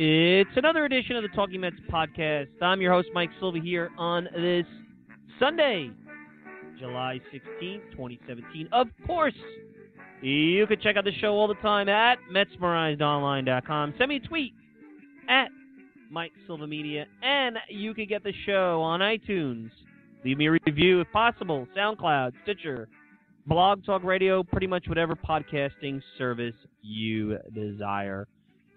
It's another edition of the Talking Mets podcast. I'm your host, Mike Silva, here on this Sunday, July 16th, 2017. Of course, you can check out the show all the time at MetsmerizedOnline.com. Send me a tweet at Mike Silva Media, and you can get the show on iTunes. Leave me a review if possible, SoundCloud, Stitcher, Blog Talk Radio, pretty much whatever podcasting service you desire.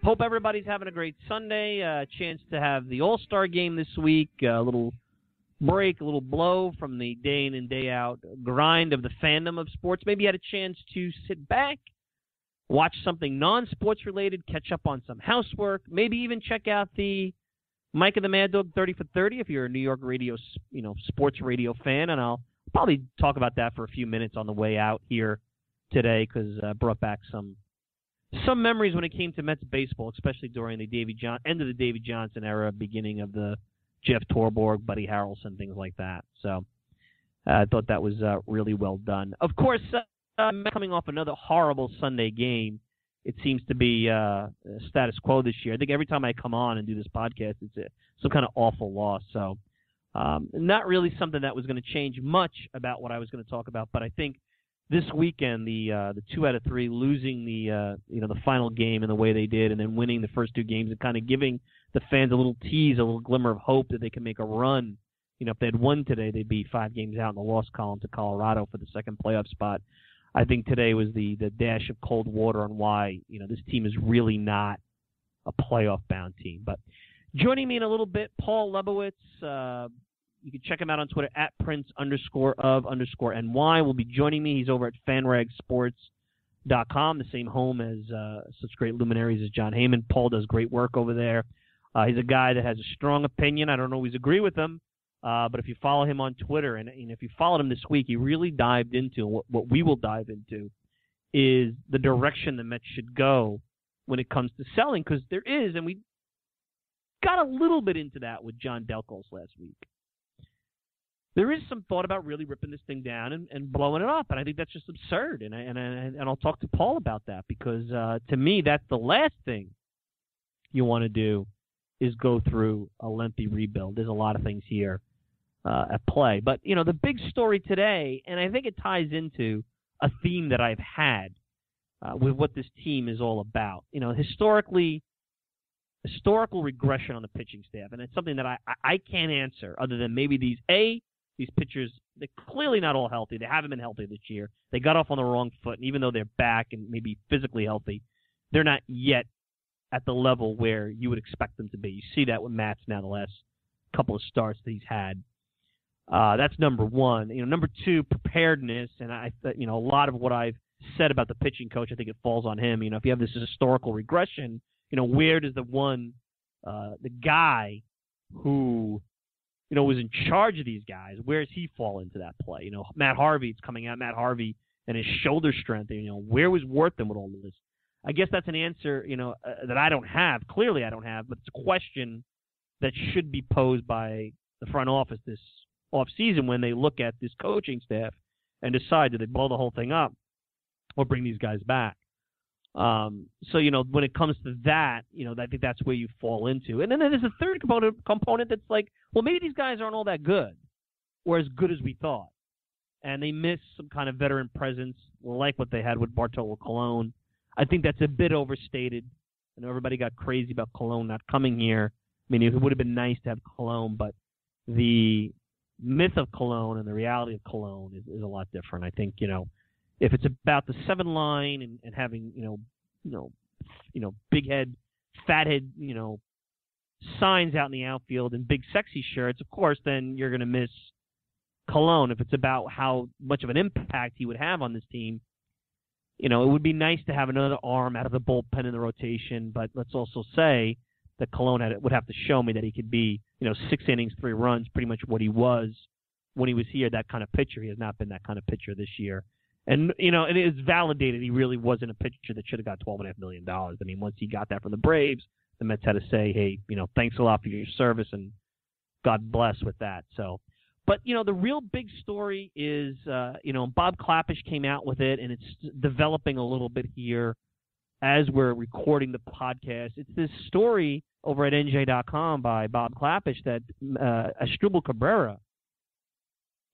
Hope everybody's having a great Sunday. A uh, chance to have the All Star game this week. A little break, a little blow from the day in and day out grind of the fandom of sports. Maybe you had a chance to sit back, watch something non sports related, catch up on some housework, maybe even check out the Mike and the Mad Dog 30 for 30 if you're a New York radio, you know, sports radio fan. And I'll probably talk about that for a few minutes on the way out here today because I uh, brought back some some memories when it came to Mets baseball, especially during the Davy John end of the Davy Johnson era, beginning of the Jeff Torborg, Buddy Harrelson, things like that. So uh, I thought that was uh, really well done. Of course, uh, coming off another horrible Sunday game, it seems to be uh, status quo this year. I think every time I come on and do this podcast, it's a, some kind of awful loss. So um, not really something that was going to change much about what I was going to talk about, but I think this weekend the uh, the two out of three losing the uh, you know the final game in the way they did, and then winning the first two games, and kind of giving the fans a little tease, a little glimmer of hope that they can make a run. You know, if they had won today, they'd be five games out in the loss column to Colorado for the second playoff spot. I think today was the the dash of cold water on why you know this team is really not a playoff bound team. But joining me in a little bit, Paul Lebowitz. Uh, you can check him out on Twitter at Prince underscore of underscore NY. Will be joining me. He's over at fanragsports.com, the same home as uh, such great luminaries as Jon Heyman. Paul does great work over there. Uh, he's a guy that has a strong opinion. I don't always agree with him, uh, but if you follow him on Twitter and, and, if you followed him this week, he really dived into what, what we will dive into is the direction the Mets should go when it comes to selling because there is, and we got a little bit into that with John Delcos last week there is some thought about really ripping this thing down and, and blowing it up, and I think that's just absurd. And I, and I, and I'll talk to Paul about that because uh, to me that's the last thing you want to do is go through a lengthy rebuild. There's a lot of things here uh, at play. But, you know, the big story today, and I think it ties into a theme that I've had uh, with what this team is all about. You know, historically, historical regression on the pitching staff, and it's something that I, I can't answer other than maybe these A, these pitchers, they're clearly not all healthy. They haven't been healthy this year. They got off on the wrong foot, and even though they're back and maybe physically healthy, they're not yet at the level where you would expect them to be. You see that with Matz now the last couple of starts that he's had. Uh, that's number one. You know, number two, preparedness, and I, you know, a lot of what I've said about the pitching coach, I think it falls on him. You know, if you have this historical regression, you know, where does the one, uh, the guy who, you know, was in charge of these guys, where does he fall into that play? You know, Matt Harvey, it's coming out, Matt Harvey and his shoulder strength. You know, where was Warthen with all of this? I guess that's an answer, you know, uh, that I don't have. Clearly, I don't have, but it's a question that should be posed by the front office this off season when they look at this coaching staff and decide do they blow the whole thing up or bring these guys back. Um, so you know, when it comes to that, you know, I think that's where you fall into. And then there's a third component component that's like, well, maybe these guys aren't all that good, or as good as we thought, and they miss some kind of veteran presence, like what they had with Bartolo Colon. I think that's a bit overstated. I know everybody got crazy about Colon not coming here. I mean, it would have been nice to have Colon, but the myth of Colon and the reality of Colon is, is a lot different. I think you know if it's about the seven line and, and having you know you know you know big head, fat head, you know signs out in the outfield and big sexy shirts, of course, then you're going to miss Colon. If it's about how much of an impact he would have on this team, you know, it would be nice to have another arm out of the bullpen in the rotation. But let's also say that Colon had, would have to show me that he could be, you know, six innings, three runs, pretty much what he was when he was here. That kind of pitcher. He has not been that kind of pitcher this year. And you know, and it is validated. He really wasn't a pitcher that should have got twelve and a half million dollars. I mean, once he got that from the Braves, the Mets had to say, "Hey, you know, thanks a lot for your service and God bless with that." So, but you know, the real big story is, uh, you know, Bob Klapisch came out with it, and it's developing a little bit here as we're recording the podcast. It's this story over at NJ.com by Bob Klapisch that uh, Asdrubal Cabrera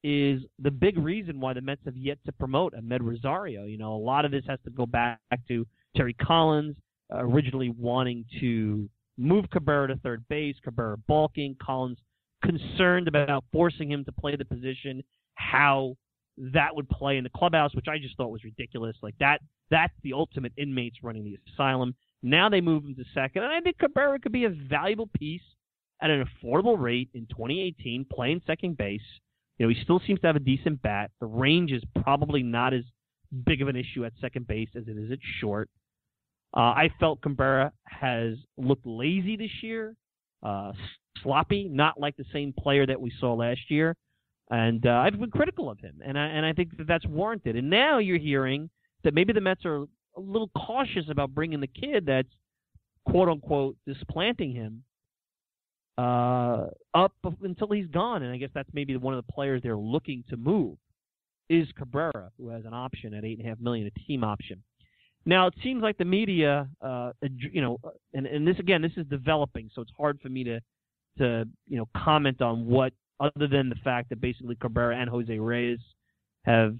is the big reason why the Mets have yet to promote Amed Rosario. You know, a lot of this has to go back to Terry Collins uh, originally wanting to move Cabrera to third base, Cabrera balking, Collins concerned about forcing him to play the position, how that would play in the clubhouse, which I just thought was ridiculous. Like that, that's the ultimate inmates running the asylum. Now they move him to second, and I think Cabrera could be a valuable piece at an affordable rate in 2018, playing second base. You know, he still seems to have a decent bat. The range is probably not as big of an issue at second base as it is at short. Uh, I felt Cabrera has looked lazy this year, uh, sloppy, not like the same player that we saw last year. And uh, I've been critical of him, and I, and I think that that's warranted. And now you're hearing that maybe the Mets are a little cautious about bringing the kid that's quote unquote displanting him uh, up until he's gone. And I guess that's maybe one of the players they're looking to move is Cabrera, who has an option at eight and a half million, a team option. Now it seems like the media, uh, you know, and, and this again, this is developing, so it's hard for me to, to you know, comment on what other than the fact that basically Cabrera and Jose Reyes have,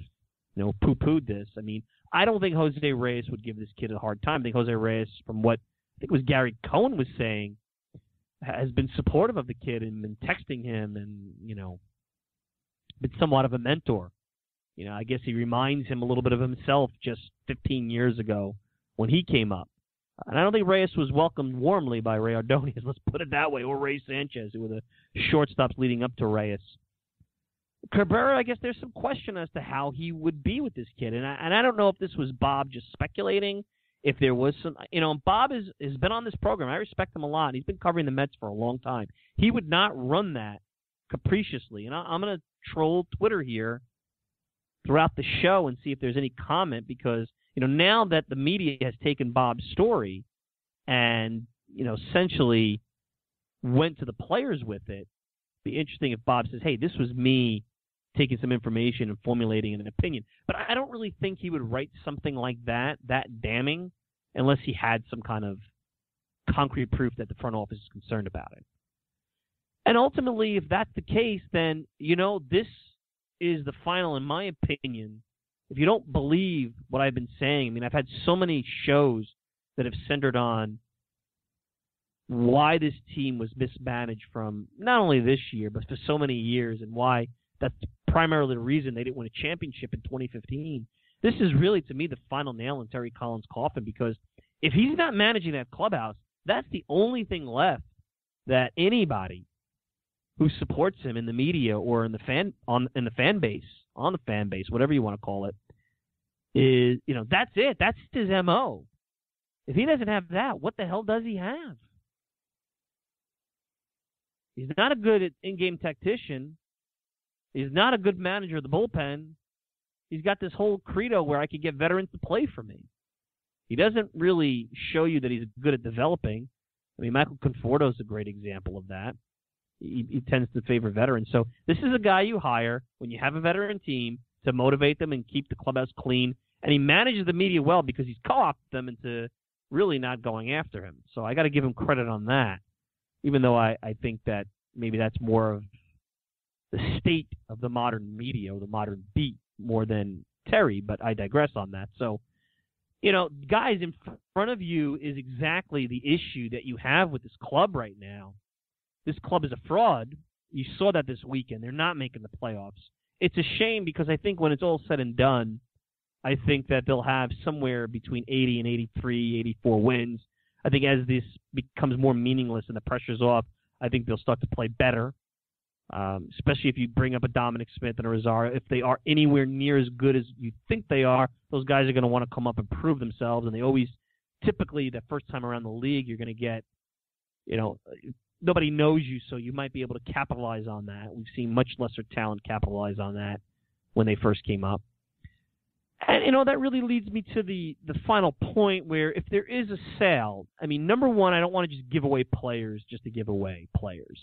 you know, poo-pooed this. I mean, I don't think Jose Reyes would give this kid a hard time. I think Jose Reyes, from what I think it was Gary Cohen was saying, has been supportive of the kid and been texting him and you know been somewhat of a mentor. You know, I guess he reminds him a little bit of himself just 15 years ago when he came up. And I don't think Reyes was welcomed warmly by Rey Ordonez, let's put it that way, or Rey Sanchez, who were the shortstops leading up to Reyes. Cabrera, I guess there's some question as to how he would be with this kid, and I, and I don't know if this was Bob just speculating if there was some, you know, Bob is, has been on this program. I respect him a lot. He's been covering the Mets for a long time. He would not run that capriciously. And I, I'm going to troll Twitter here throughout the show and see if there's any comment because, you know, now that the media has taken Bob's story and, you know, essentially went to the players with it, it'd be interesting if Bob says, hey, this was me taking some information and formulating an opinion. But I don't really think he would write something like that, that damning, unless he had some kind of concrete proof that the front office is concerned about it. And ultimately, if that's the case, then, you know, this is the final, in my opinion. If you don't believe what I've been saying, I mean, I've had so many shows that have centered on why this team was mismanaged from not only this year, but for so many years, and why that's primarily the reason they didn't win a championship in 2015. This is really, to me, the final nail in Terry Collins' coffin because if he's not managing that clubhouse, that's the only thing left that anybody who supports him in the media or in the fan on in the fan base on the fan base, whatever you want to call it, is you know that's it. That's his mo. If he doesn't have that, what the hell does he have? He's not a good in-game tactician. He's not a good manager of the bullpen. He's got this whole credo where I could get veterans to play for me. He doesn't really show you that he's good at developing. I mean, Michael Conforto is a great example of that. He, he tends to favor veterans. So this is a guy you hire when you have a veteran team to motivate them and keep the clubhouse clean. And he manages the media well because he's co-opted them into really not going after him. So I got to give him credit on that, even though I, I think that maybe that's more of the state of the modern media or the modern beat more than Terry, but I digress on that. So, you know, guys, in front of you is exactly the issue that you have with this club right now. This club is a fraud. You saw that this weekend. They're not making the playoffs. It's a shame because I think when it's all said and done, I think that they'll have somewhere between 80 and 83, 84 wins. I think as this becomes more meaningless and the pressure's off, I think they'll start to play better um, especially if you bring up a Dominic Smith and a Rosario. If they are anywhere near as good as you think they are, those guys are going to want to come up and prove themselves. And they always, typically, the first time around the league, you're going to get, you know, nobody knows you, so you might be able to capitalize on that. We've seen much lesser talent capitalize on that when they first came up. And you know that really leads me to the the final point where if there is a sale, I mean, number one, I don't want to just give away players just to give away players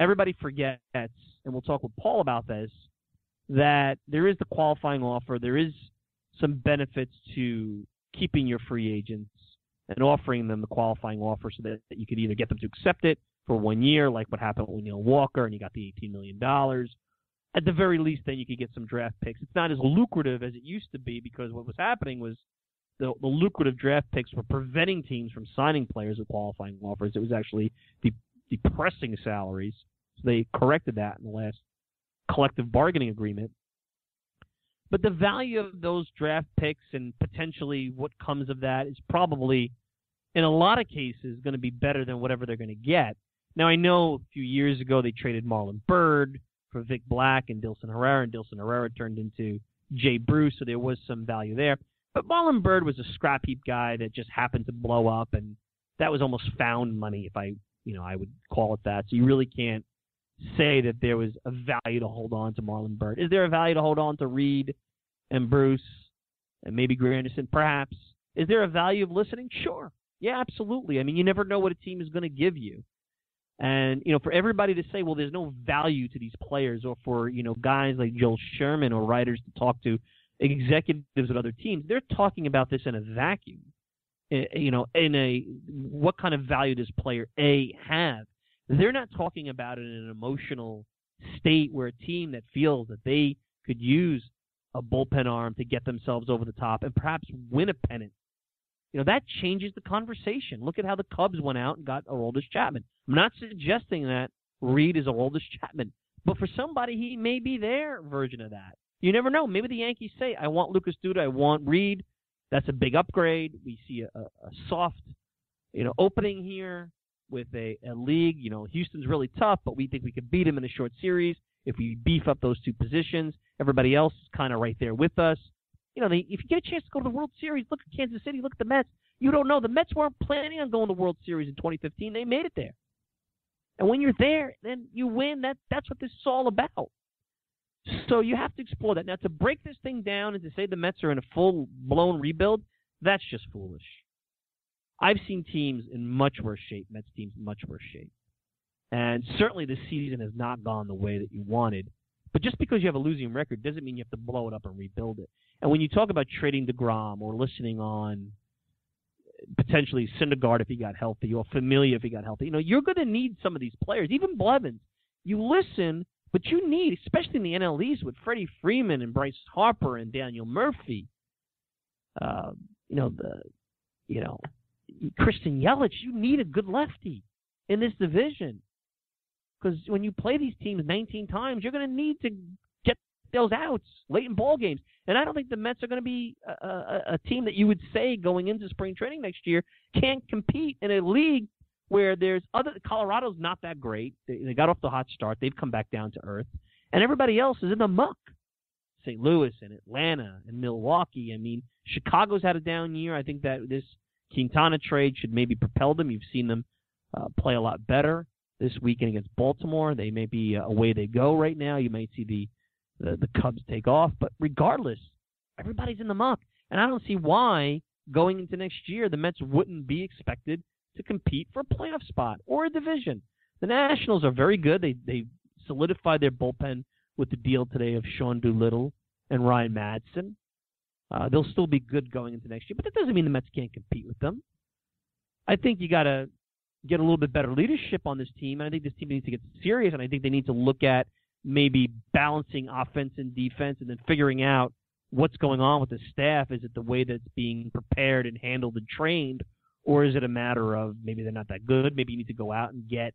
everybody forgets, and we'll talk with Paul about this, that there is the qualifying offer. There is some benefits to keeping your free agents and offering them the qualifying offer so that, that you could either get them to accept it for one year, like what happened with Neil Walker, and you got the $18 million. At the very least, then you could get some draft picks. It's not as lucrative as it used to be because what was happening was the, the lucrative draft picks were preventing teams from signing players with qualifying offers. It was actually de- depressing salaries they corrected that in the last collective bargaining agreement. But the value of those draft picks and potentially what comes of that is probably, in a lot of cases, going to be better than whatever they're going to get. Now, I know a few years ago they traded Marlon Byrd for Vic Black and Dilson Herrera, and Dilson Herrera turned into Jay Bruce, so there was some value there. But Marlon Byrd was a scrap heap guy that just happened to blow up, and that was almost found money, if I, you know, I would call it that. So you really can't say that there was a value to hold on to Marlon Byrd. Is there a value to hold on to Reed and Bruce and maybe Granderson? Perhaps. Is there a value of listening? Sure. Yeah, absolutely. I mean, you never know what a team is going to give you. And, you know, for everybody to say, well, there's no value to these players, or for, you know, guys like Joel Sherman or writers to talk to executives at other teams, they're talking about this in a vacuum. Eh, you know, in a what kind of value does player A have? They're not talking about it in an emotional state where a team that feels that they could use a bullpen arm to get themselves over the top and perhaps win a pennant. You know, that changes the conversation. Look at how the Cubs went out and got Aroldis Chapman. I'm not suggesting that Reed is Aroldis Chapman, but for somebody, he may be their version of that. You never know. Maybe the Yankees say, I want Lucas Duda, I want Reed. That's a big upgrade. We see a, a soft, you know, opening here with a, a league. You know, Houston's really tough, but we think we could beat them in a short series if we beef up those two positions. Everybody else is kind of right there with us. You know, they, if you get a chance to go to the World Series, look at Kansas City, look at the Mets. You don't know. The Mets weren't planning on going to the World Series in 2015. They made it there. And when you're there, then you win. That that's what this is all about. So you have to explore that. Now to break this thing down and to say the Mets are in a full blown rebuild, that's just foolish. I've seen teams in much worse shape, Mets teams in much worse shape. And certainly this season has not gone the way that you wanted. But just because you have a losing record doesn't mean you have to blow it up and rebuild it. And when you talk about trading DeGrom or listening on potentially Syndergaard if he got healthy, or Familia if he got healthy. You know, you're going to need some of these players, even Blevins. You listen, but you need, especially in the NL East with Freddie Freeman and Bryce Harper and Daniel Murphy. Uh, you know the, you know, Christian Yelich. You need a good lefty in this division because when you play these teams 19 times, you're going to need to get those outs late in ball games. And I don't think the Mets are going to be a, a, a team that you would say going into spring training next year can't compete in a league where there's other. Colorado's not that great. They, they got off the hot start. They've come back down to earth, and everybody else is in the muck. St. Louis and Atlanta and Milwaukee. I mean, Chicago's had a down year. I think that this Quintana trade should maybe propel them. You've seen them uh, play a lot better this weekend against Baltimore. They may be uh, away they go right now. You may see the the, the Cubs take off. But regardless, everybody's in the muck. And I don't see why going into next year the Mets wouldn't be expected to compete for a playoff spot or a division. The Nationals are very good. They they solidified their bullpen with the deal today of Sean Doolittle and Ryan Madson. Uh, they'll still be good going into next year, but that doesn't mean the Mets can't compete with them. I think you got to get a little bit better leadership on this team, and I think this team needs to get serious, and I think they need to look at maybe balancing offense and defense and then figuring out what's going on with the staff. Is it the way that's being prepared and handled and trained, or is it a matter of maybe they're not that good? Maybe you need to go out and get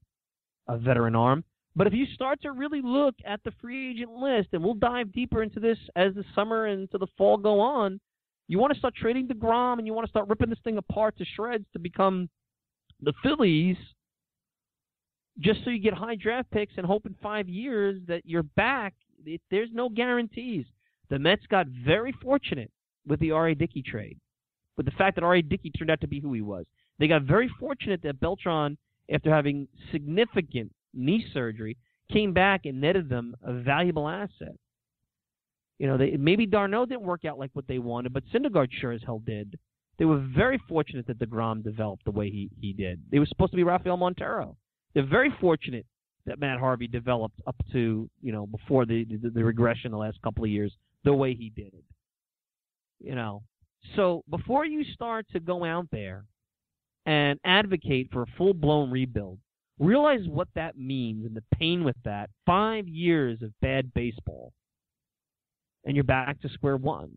a veteran arm. But if you start to really look at the free agent list, and we'll dive deeper into this as the summer and into the fall go on, you want to start trading DeGrom and you want to start ripping this thing apart to shreds to become the Phillies – just so you get high draft picks and hope in five years that you're back. It, there's no guarantees. The Mets got very fortunate with the R.A. Dickey trade, with the fact that R.A. Dickey turned out to be who he was. They got very fortunate that Beltran, after having significant knee surgery, came back and netted them a valuable asset. You know, they, maybe d'Arnaud didn't work out like what they wanted, but Syndergaard sure as hell did. They were very fortunate that DeGrom developed the way he, he did. They were supposed to be Rafael Montero. They're very fortunate that Matt Harvey developed up to you know before the the, the regression the last couple of years the way he did. It. You know, so before you start to go out there and advocate for a full blown rebuild, realize what that means and the pain with that. Five years of bad baseball, and you're back to square one.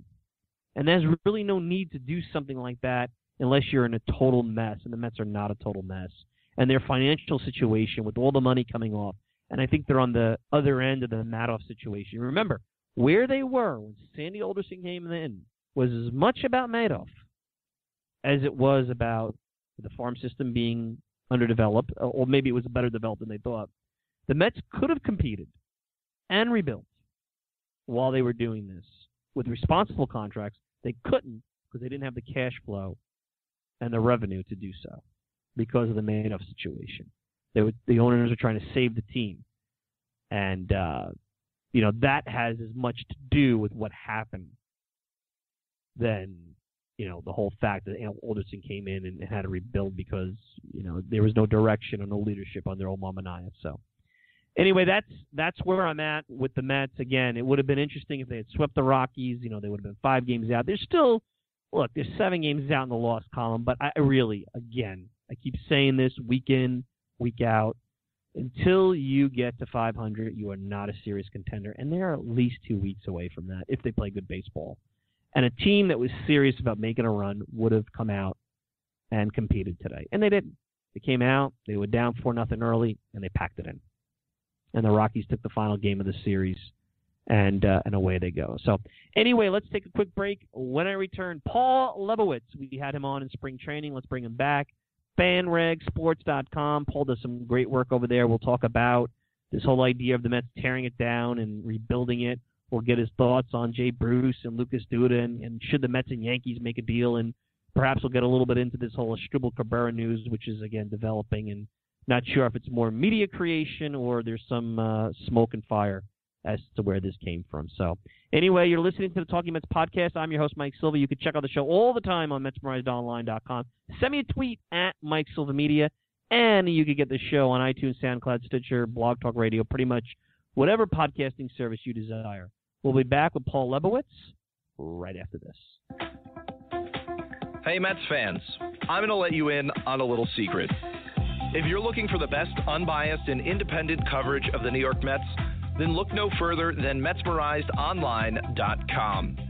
And there's really no need to do something like that unless you're in a total mess, and the Mets are not a total mess and their financial situation with all the money coming off. And I think they're on the other end of the Madoff situation. Remember, where they were when Sandy Alderson came in was as much about Madoff as it was about the farm system being underdeveloped, or maybe it was better developed than they thought. The Mets could have competed and rebuilt while they were doing this with responsible contracts. They couldn't because they didn't have the cash flow and the revenue to do so because of the Madoff situation. Were, the owners are trying to save the team, and uh, you know that has as much to do with what happened than you know the whole fact that Alderson came in and had to rebuild because you know there was no direction or no leadership under Omar Minaya. So anyway, that's that's where I'm at with the Mets. Again, it would have been interesting if they had swept the Rockies. You know, they would have been five games out. There's still look, there's seven games out in the loss column, but I really, again, I keep saying this week in, week out. Until you get to 500, you are not a serious contender, and they're at least two weeks away from that if they play good baseball. And a team that was serious about making a run would have come out and competed today, and they didn't. They came out, they were down four nothing early, and they packed it in. And the Rockies took the final game of the series, and uh, and away they go. So anyway, let's take a quick break. When I return, Paul Lebowitz, we had him on in spring training. Let's bring him back fanragsports.com. Paul does some great work over there. We'll talk about this whole idea of the Mets tearing it down and rebuilding it. We'll get his thoughts on Jay Bruce and Lucas Duda and, and should the Mets and Yankees make a deal. And perhaps we'll get a little bit into this whole Asdrubal Cabrera news, which is, again, developing. And not sure if it's more media creation or there's some uh, smoke and fire as to where this came from. So, anyway, you're listening to the Talking Mets podcast. I'm your host, Mike Silva. You can check out the show all the time on MetsMerizedOnline.com. Send me a tweet at Mike Silva Media, and you can get the show on iTunes, SoundCloud, Stitcher, Blog Talk Radio, pretty much whatever podcasting service you desire. We'll be back with Paul Lebowitz right after this. Hey, Mets fans, I'm going to let you in on a little secret. If you're looking for the best unbiased and independent coverage of the New York Mets, then look no further than MetsmerizedOnline.com.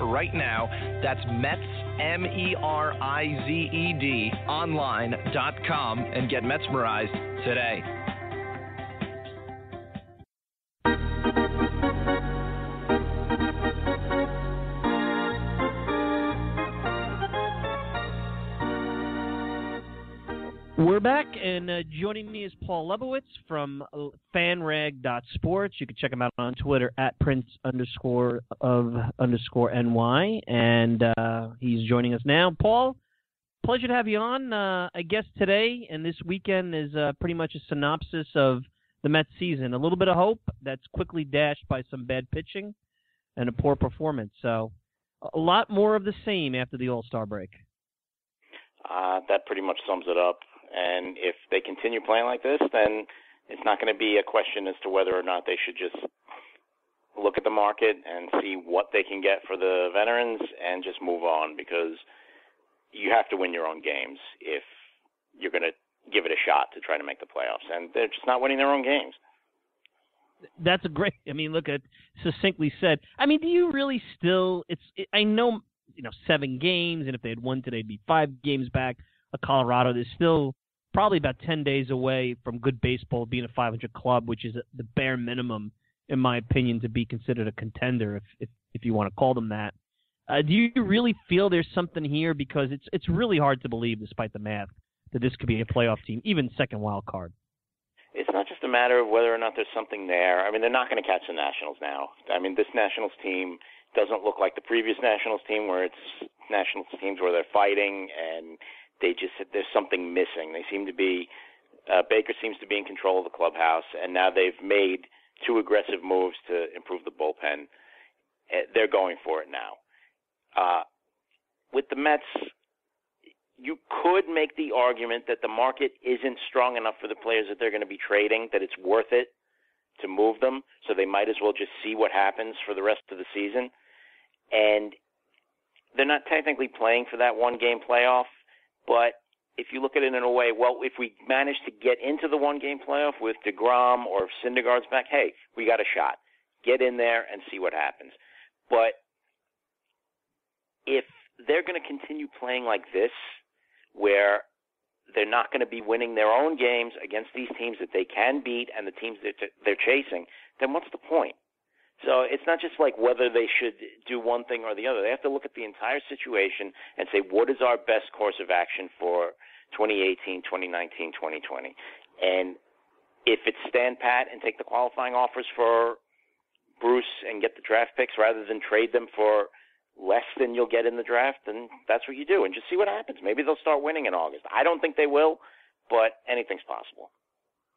right now. That's Mets, M E R I Z E D, online.com, and get Metsmerized today. And uh, joining me is Paul Lebowitz from uh, fanrag.sports. You can check him out on Twitter at prince underscore of underscore ny, and uh, he's joining us now. Paul, pleasure to have you on. Uh, I guess today and this weekend is uh, pretty much a synopsis of the Mets season. A little bit of hope that's quickly dashed by some bad pitching and a poor performance. So, a lot more of the same after the All Star break. Uh, that pretty much sums it up. And if they continue playing like this, then it's not going to be a question as to whether or not they should just look at the market and see what they can get for the veterans and just move on because you have to win your own games if you're going to give it a shot to try to make the playoffs. And they're just not winning their own games. That's a great. I mean, look at succinctly said. I mean, do you really still? It's. It, I know you know seven games, and if they had won today, it'd be five games back. A Colorado, there's still probably about 10 days away from good baseball being a 500 club, which is the bare minimum, in my opinion, to be considered a contender, if if, if you want to call them that. Uh, do you really feel there's something here? Because it's it's really hard to believe, despite the math, that this could be a playoff team, even second wild card. It's not just a matter of whether or not there's something there. I mean, they're not going to catch the Nationals now. I mean, this Nationals team doesn't look like the previous Nationals team, where it's Nationals teams where they're fighting and they just there's something missing. They seem to be uh, Baker seems to be in control of the clubhouse, and now they've made two aggressive moves to improve the bullpen. Uh, they're going for it now. Uh, with the Mets, you could make the argument that the market isn't strong enough for the players that they're going to be trading, that it's worth it to move them, so they might as well just see what happens for the rest of the season. And they're not technically playing for that one game playoff, but if you look at it in a way, well, if we manage to get into the one game playoff with DeGrom or if Syndergaard's back, hey, we got a shot. Get in there and see what happens. But if they're going to continue playing like this, where they're not going to be winning their own games against these teams that they can beat and the teams that they're chasing, then what's the point? So it's not just like whether they should do one thing or the other. They have to look at the entire situation and say, what is our best course of action for 2018, 2019, 2020? And if it's stand pat and take the qualifying offers for Bruce and get the draft picks rather than trade them for less than you'll get in the draft, then that's what you do and just see what happens. Maybe they'll start winning in August. I don't think they will, but anything's possible.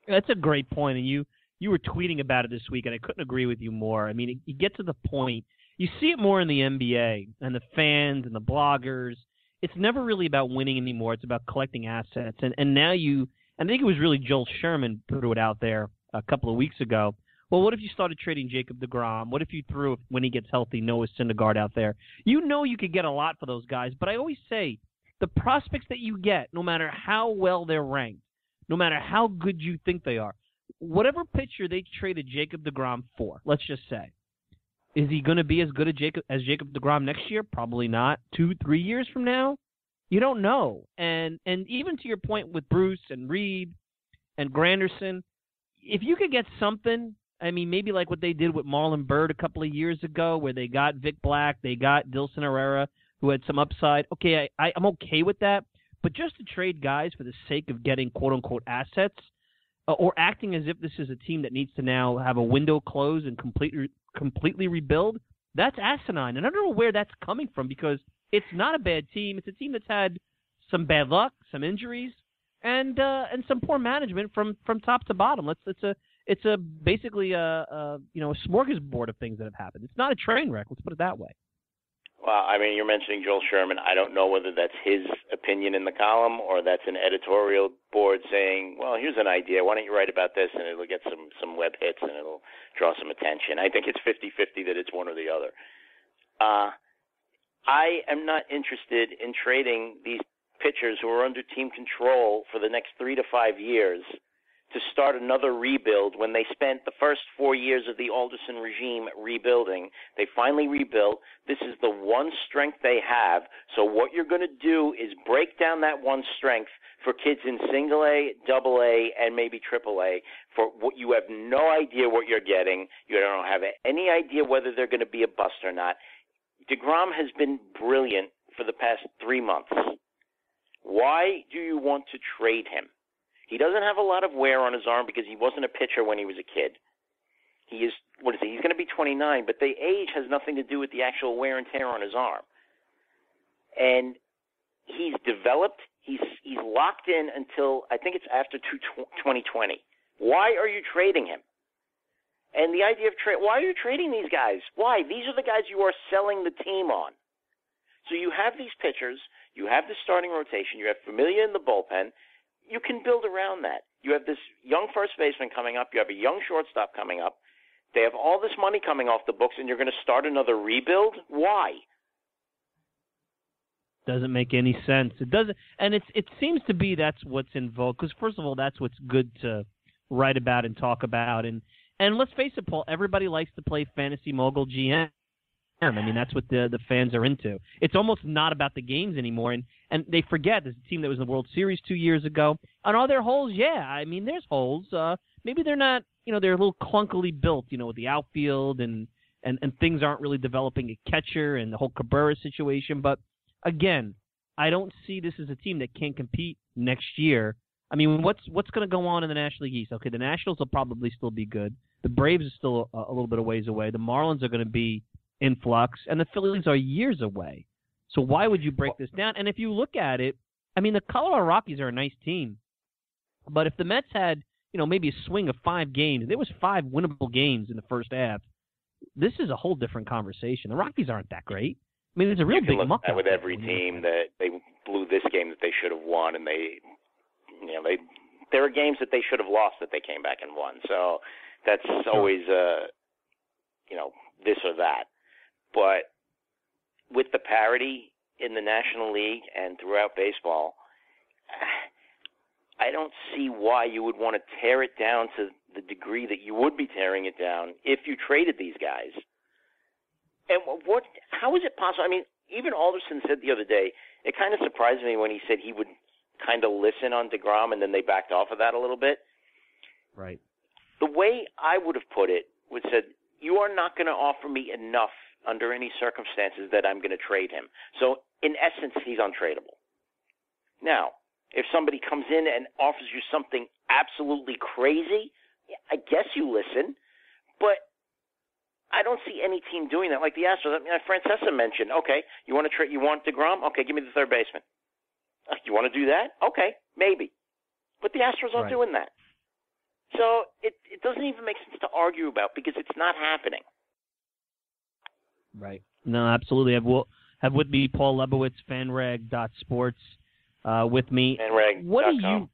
That's a great point, and you you were tweeting about it this week, and I couldn't agree with you more. I mean, you get to the point. You see it more in the NBA and the fans and the bloggers. It's never really about winning anymore. It's about collecting assets. And and now you, I think it was really Joel Sherman threw it out there a couple of weeks ago. Well, what if you started trading Jacob DeGrom? What if you threw, when he gets healthy, Noah Syndergaard out there? You know you could get a lot for those guys, but I always say the prospects that you get, no matter how well they're ranked, no matter how good you think they are, whatever pitcher they traded Jacob DeGrom for, let's just say, is he going to be as good as Jacob as Jacob DeGrom next year? Probably not. Two, three years from now, you don't know. And and even to your point with Bruce and Reed and Granderson, if you could get something, I mean, maybe like what they did with Marlon Byrd a couple of years ago, where they got Vic Black, they got Dilson Herrera, who had some upside. Okay, I, I, I'm okay with that. But just to trade guys for the sake of getting quote unquote assets, or acting as if this is a team that needs to now have a window close and completely completely rebuild, that's asinine. And I don't know where that's coming from because it's not a bad team. It's a team that's had some bad luck, some injuries, and uh, and some poor management from from top to bottom. Let's it's a it's a basically a, a you know a smorgasbord of things that have happened. It's not a train wreck. Let's put it that way. Well, I mean, you're mentioning Joel Sherman. I don't know whether that's his opinion in the column or that's an editorial board saying, "Well, here's an idea. Why don't you write about this?" and it'll get some some web hits and it'll draw some attention. I think it's 50-50 that it's one or the other. Uh, I am not interested in trading these pitchers who are under team control for the next three to five years to start another rebuild when they spent the first four years of the Alderson regime rebuilding. They finally rebuilt. This is the one strength they have. So what you're going to do is break down that one strength for kids in single A, double A, and maybe triple A. For what you have no idea what you're getting. You don't have any idea whether they're going to be a bust or not. DeGrom has been brilliant for the past three months. Why do you want to trade him? He doesn't have a lot of wear on his arm because he wasn't a pitcher when he was a kid. He is what is he? He's going to be 29, but the age has nothing to do with the actual wear and tear on his arm. And he's developed. He's he's locked in until I think it's after 2020. Why are you trading him? And the idea of trade, why are you trading these guys? Why? These are the guys you are selling the team on. So you have these pitchers, you have the starting rotation, you have Familia in the bullpen, you can build around that. You have this young first baseman coming up. You have a young shortstop coming up. They have all this money coming off the books, and you're going to start another rebuild. Why? Doesn't make any sense. It doesn't, and it's it seems to be that's what's in vogue. Because first of all, that's what's good to write about and talk about. And and let's face it, Paul. Everybody likes to play fantasy mogul GM. I mean, that's what the the fans are into. It's almost not about the games anymore, and and they forget there's a team that was in the World Series two years ago. And are there holes? Yeah, I mean, there's holes. Uh, maybe they're not. You know, they're a little clunkily built. You know, with the outfield and and and things aren't really developing a catcher and the whole Cabrera situation. But again, I don't see this as a team that can't compete next year. I mean, what's what's going to go on in the National League East? Okay, the Nationals will probably still be good. The Braves are still a, a little bit of ways away. The Marlins are going to be in flux, and the Phillies are years away. So why would you break this down? And if you look at it, I mean, the Colorado Rockies are a nice team, but if the Mets had, you know, maybe a swing of five games, there was five winnable games in the first half. This is a whole different conversation. The Rockies aren't that great. I mean, there's a real you big muck at with every team that they blew this game that they should have won, and they, you know, they there are games that they should have lost that they came back and won. So that's always, uh, you know, this or that. But with the parity in the National League and throughout baseball, I don't see why you would want to tear it down to the degree that you would be tearing it down if you traded these guys. And what? How is it possible? I mean, even Alderson said the other day. It kind of surprised me when he said he would kind of listen on Degrom, and then they backed off of that a little bit. Right. The way I would have put it would said, "You are not going to offer me enough under any circumstances that I'm going to trade him. So, in essence, he's untradeable. Now, if somebody comes in and offers you something absolutely crazy, I guess you listen, but I don't see any team doing that. Like the Astros, I mean, Francesa mentioned, okay, you want to trade, you want Degrom, okay, give me the third baseman. Uh, you want to do that? Okay, maybe, but the Astros aren't right. doing that. So it it doesn't even make sense to argue about because it's not happening. Right. No, absolutely. Have will have with me Paul Lebowitz, fanrag.sports, uh, with me. Fanrag. What do you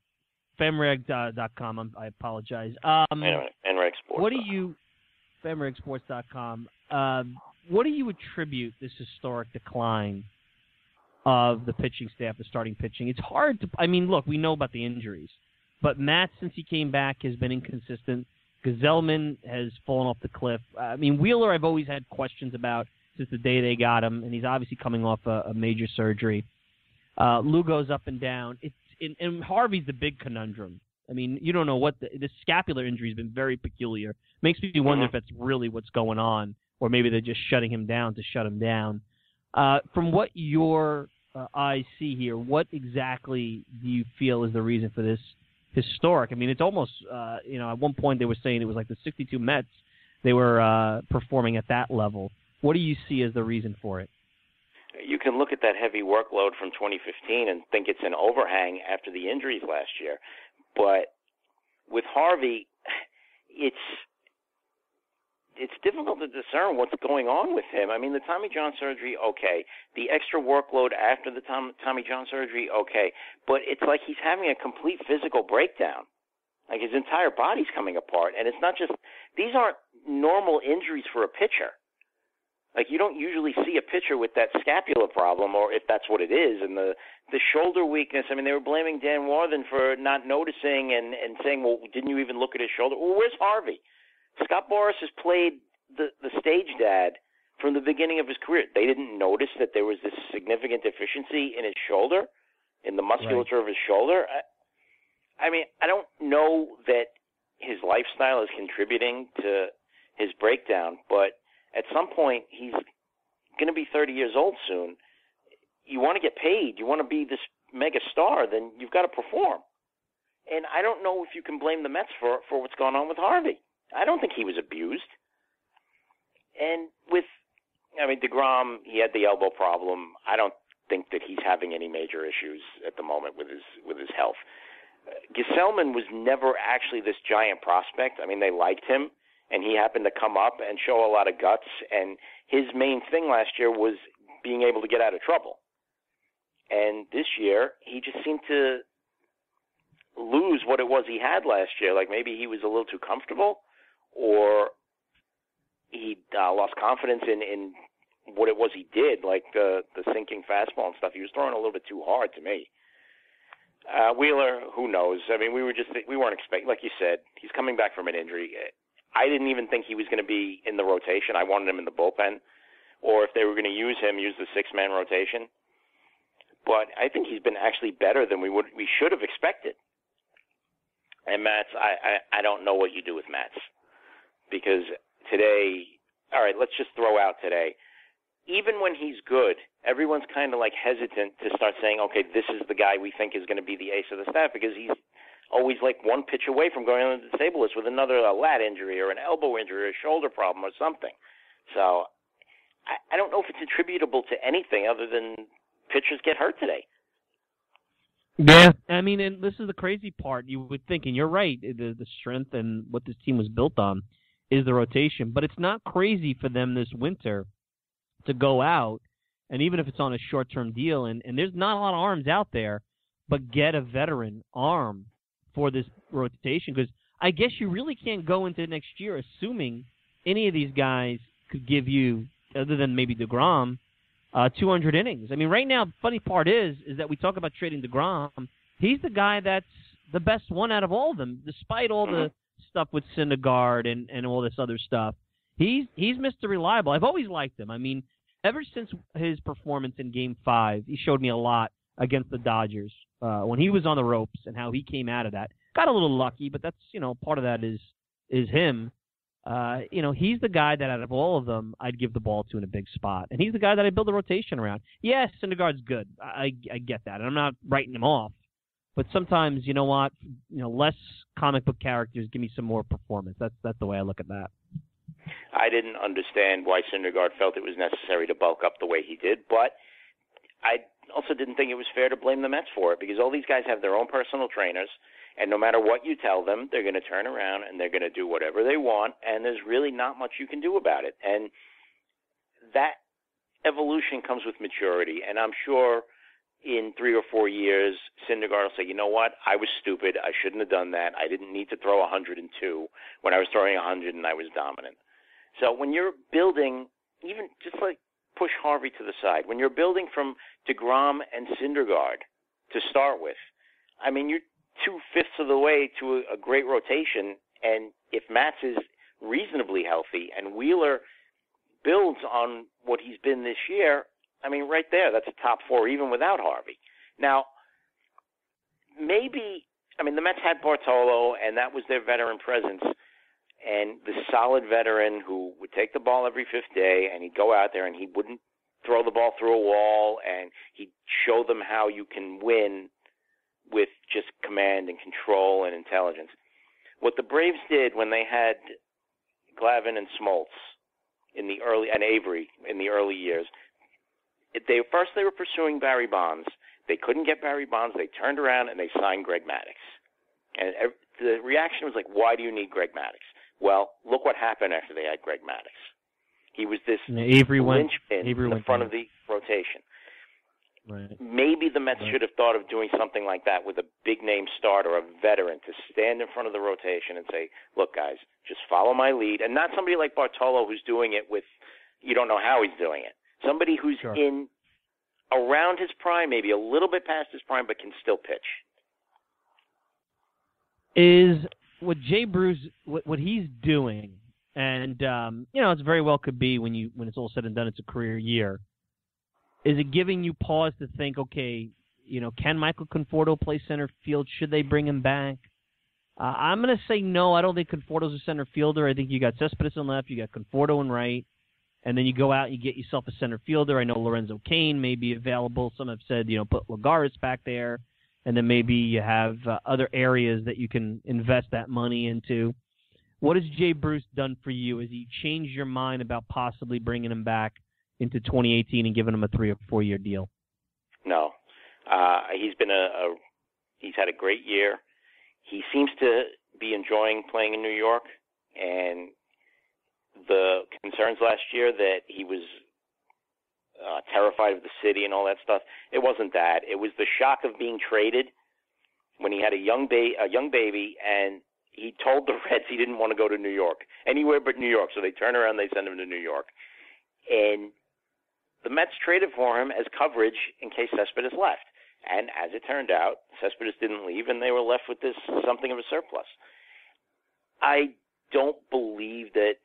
fanrag.com? I'm, I apologize. Um, Fanrag Sports. What do you fanragsports.com? Um, what do you attribute this historic decline of the pitching staff, the starting pitching? It's hard to. I mean, look, we know about the injuries, but Matz, since he came back, has been inconsistent. Gsellman has fallen off the cliff. I mean, Wheeler, I've always had questions about since the day they got him, and he's obviously coming off a, a major surgery. Uh, Lugo's up and down. It's and, and Harvey's the big conundrum. I mean, you don't know what the, the scapular injury has been very peculiar. Makes me wonder Mm-hmm. if that's really what's going on, or maybe they're just shutting him down to shut him down. Uh, from what your uh, eyes see here, what exactly do you feel is the reason for this historic? I mean, it's almost uh, you know at one point they were saying it was like the '62 Mets they were uh, performing at that level. What do you see as the reason for it? you can look at that heavy workload from 2015 and think it's an overhang after the injuries last year. But with Harvey, it's it's difficult to discern what's going on with him. I mean, the Tommy John surgery, okay. The extra workload after the Tom, Tommy John surgery, okay. But it's like he's having a complete physical breakdown. Like his entire body's coming apart, and it's not just these aren't normal injuries for a pitcher. Like you don't usually see a pitcher with that scapular problem, or if that's what it is, and the the shoulder weakness. I mean, they were blaming Dan Warthen for not noticing and and saying, "Well, didn't you even look at his shoulder?" Well, where's Harvey? Scott Boras has played the the stage dad from the beginning of his career. They didn't notice that there was this significant deficiency in his shoulder, in the musculature right. of his shoulder. I, I mean, I don't know that his lifestyle is contributing to his breakdown, but at some point he's going to be 30 years old soon. You want to get paid, you want to be this mega star, then you've got to perform. And I don't know if you can blame the Mets for for what's going on with Harvey. I don't think he was abused. And with, I mean, Degrom, he had the elbow problem. I don't think that he's having any major issues at the moment with his with his health. Uh, Gsellman was never actually this giant prospect. I mean, they liked him, and he happened to come up and show a lot of guts. And his main thing last year was being able to get out of trouble. And this year, he just seemed to lose what it was he had last year. Like maybe he was a little too comfortable, or he uh, lost confidence in in what it was he did, like the the sinking fastball and stuff. He was throwing a little bit too hard to me. Uh, Wheeler, who knows? I mean, we were just we weren't expecting, like you said, he's coming back from an injury. I didn't even think he was going to be in the rotation. I wanted him in the bullpen, or if they were going to use him, use the six man rotation. But I think he's been actually better than we would we should have expected. And Matz, I, I I don't know what you do with Matz because today, all right, let's just throw out today. Even when he's good, everyone's kind of like hesitant to start saying, okay, this is the guy we think is going to be the ace of the staff because he's always like one pitch away from going on the disabled list with another a lat injury or an elbow injury or a shoulder problem or something. So I, I don't know if it's attributable to anything other than pitchers get hurt today. Yeah, I mean, and this is the crazy part. You would think, and you're right, the the strength and what this team was built on is the rotation. But it's not crazy for them this winter to go out, and even if it's on a short term deal, and, and there's not a lot of arms out there, but get a veteran arm for this rotation. Because I guess you really can't go into next year assuming any of these guys could give you, other than maybe DeGrom, uh, 200 innings. I mean, right now, funny part is is that we talk about trading DeGrom. He's the guy that's the best one out of all of them, despite all the mm-hmm stuff with Syndergaard and and all this other stuff. He's he's Mr. Reliable. I've always liked him. I mean, ever since his performance in Game Five, he showed me a lot against the Dodgers uh, when he was on the ropes and how he came out of that. Got a little lucky, but that's you know part of that is is him. Uh, you know, he's the guy that out of all of them, I'd give the ball to in a big spot, and he's the guy that I build a rotation around. Yes, Syndergaard's good. I I get that, and I'm not writing him off. But sometimes, you know what? You know, less comic book characters give me some more performance. That's that's the way I look at that. I didn't understand why Syndergaard felt it was necessary to bulk up the way he did, but I also didn't think it was fair to blame the Mets for it because all these guys have their own personal trainers, and no matter what you tell them, they're going to turn around and they're going to do whatever they want, and there's really not much you can do about it. And that evolution comes with maturity, and I'm sure in three or four years, Syndergaard will say, you know what, I was stupid. I shouldn't have done that. I didn't need to throw 102 when I was throwing 100 and I was dominant. So when you're building, even just like push Harvey to the side, when you're building from DeGrom and Syndergaard to start with, I mean, you're two fifths of the way to a, a great rotation. And if Matz is reasonably healthy and Wheeler builds on what he's been this year, I mean, right there, that's a top four, even without Harvey. Now, maybe, I mean, the Mets had Bartolo, and that was their veteran presence, and the solid veteran who would take the ball every fifth day, and he'd go out there and he wouldn't throw the ball through a wall, and he'd show them how you can win with just command and control and intelligence. What the Braves did when they had Glavine and Smoltz in the early and Avery in the early years, they first they were pursuing Barry Bonds. They couldn't get Barry Bonds. They turned around and they signed Greg Maddux. And the reaction was like, "Why do you need Greg Maddux?" Well, look what happened after they had Greg Maddux. He was this yeah, Avery went, Avery in the front down. of the rotation. Right. Maybe the Mets Right. should have thought of doing something like that with a big name starter, a veteran, to stand in front of the rotation and say, "Look, guys, just follow my lead," and not somebody like Bartolo who's doing it with, you don't know how he's doing it. Somebody who's Sure. in around his prime, maybe a little bit past his prime, but can still pitch. is what Jay Bruce what, what he's doing, and um, you know, it's very well could be when you when it's all said and done, it's a career year. Is it giving you pause to think, okay, you know, can Michael Conforto play center field? Should they bring him back? Uh, I'm going to say no. I don't think Conforto's a center fielder. I think you got Cespedes in left, you got Conforto in right, and then you go out and you get yourself a center fielder. I know Lorenzo Cain may be available. Some have said, you know, put Lagares back there and then maybe you have uh, other areas that you can invest that money into. What has Jay Bruce done for you? Has he changed your mind about possibly bringing him back into 2018 and giving him a three or four year deal? No, uh, he's been a, a he's had a great year. He seems to be enjoying playing in New York, and the concerns last year that he was uh, terrified of the city and all that stuff. It wasn't that. It was the shock of being traded when he had a young ba- a young baby, and he told the Reds he didn't want to go to New York anywhere but New York. So they turn around, they send him to New York, and the Mets traded for him as coverage in case Cespedes left. And as it turned out, Cespedes didn't leave, and they were left with this something of a surplus. I don't believe that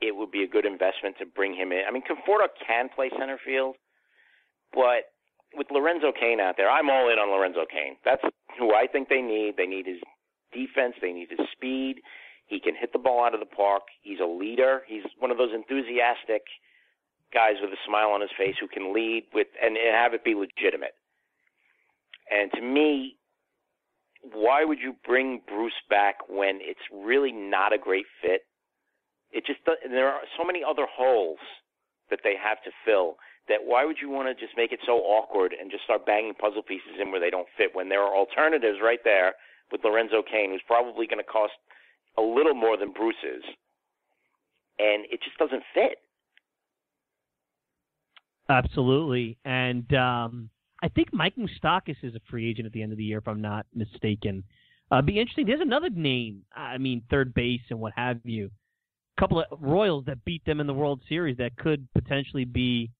it would be a good investment to bring him in. I mean, Conforto can play center field, but with Lorenzo Cain out there, I'm all in on Lorenzo Cain. That's who I think they need. They need his defense. They need his speed. He can hit the ball out of the park. He's a leader. He's one of those enthusiastic guys with a smile on his face who can lead with and have it be legitimate. And to me, why would you bring Bruce back when it's really not a great fit? It just there are so many other holes that they have to fill that why would you want to just make it so awkward and just start banging puzzle pieces in where they don't fit when there are alternatives right there with Lorenzo Cain who's probably going to cost a little more than Bruce's and it just doesn't fit. Absolutely. And um, I think Mike Moustakas is a free agent at the end of the year, if I'm not mistaken. Uh, be interesting. There's another name. I mean, third base and what have you. Couple of Royals that beat them in the World Series that could potentially be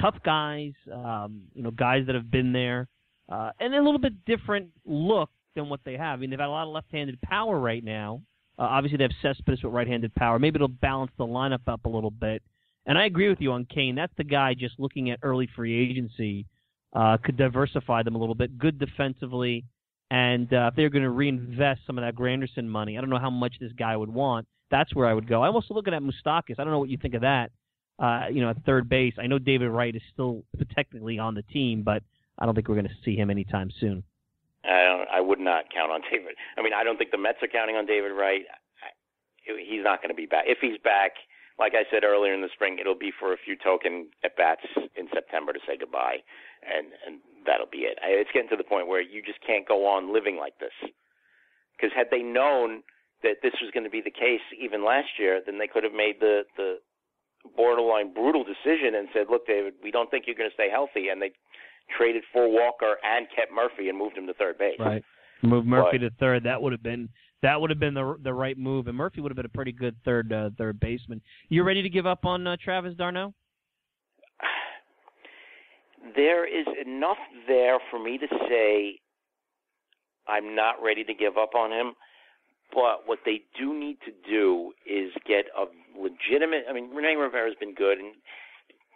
tough guys. Um, you know, guys that have been there, uh, and a little bit different look than what they have. I mean, they've got a lot of left-handed power right now. Uh, obviously, they have Cespedes with right-handed power. Maybe it'll balance the lineup up a little bit. And I agree with you on Cain. That's the guy just looking at early free agency uh, could diversify them a little bit. Good defensively, and uh, if they're going to reinvest some of that Granderson money, I don't know how much this guy would want. That's where I would go. I'm also looking at Moustakas. I don't know what you think of that. Uh, you know, at third base, I know David Wright is still technically on the team, but I don't think we're going to see him anytime soon. I I would not count on David. I mean, I don't think the Mets are counting on David Wright. I- He's not going to be back. If he's back, like I said earlier in the spring, it'll be for a few token at bats in September to say goodbye, and and that'll be it. It's getting to the point where you just can't go on living like this. Because had they known that this was going to be the case even last year, then they could have made the the borderline brutal decision and said, "Look, David, we don't think you're going to stay healthy," and they traded for Walker and kept Murphy and moved him to third base. Right. Move Murphy But- to third. That would have been that would have been the the right move, and Murphy would have been a pretty good third uh, third baseman. You ready to give up on uh, Travis d'Arnaud? there is enough there for me to say I'm not ready to give up on him. But what they do need to do is get a legitimate. I mean, Rene Rivera's been good, and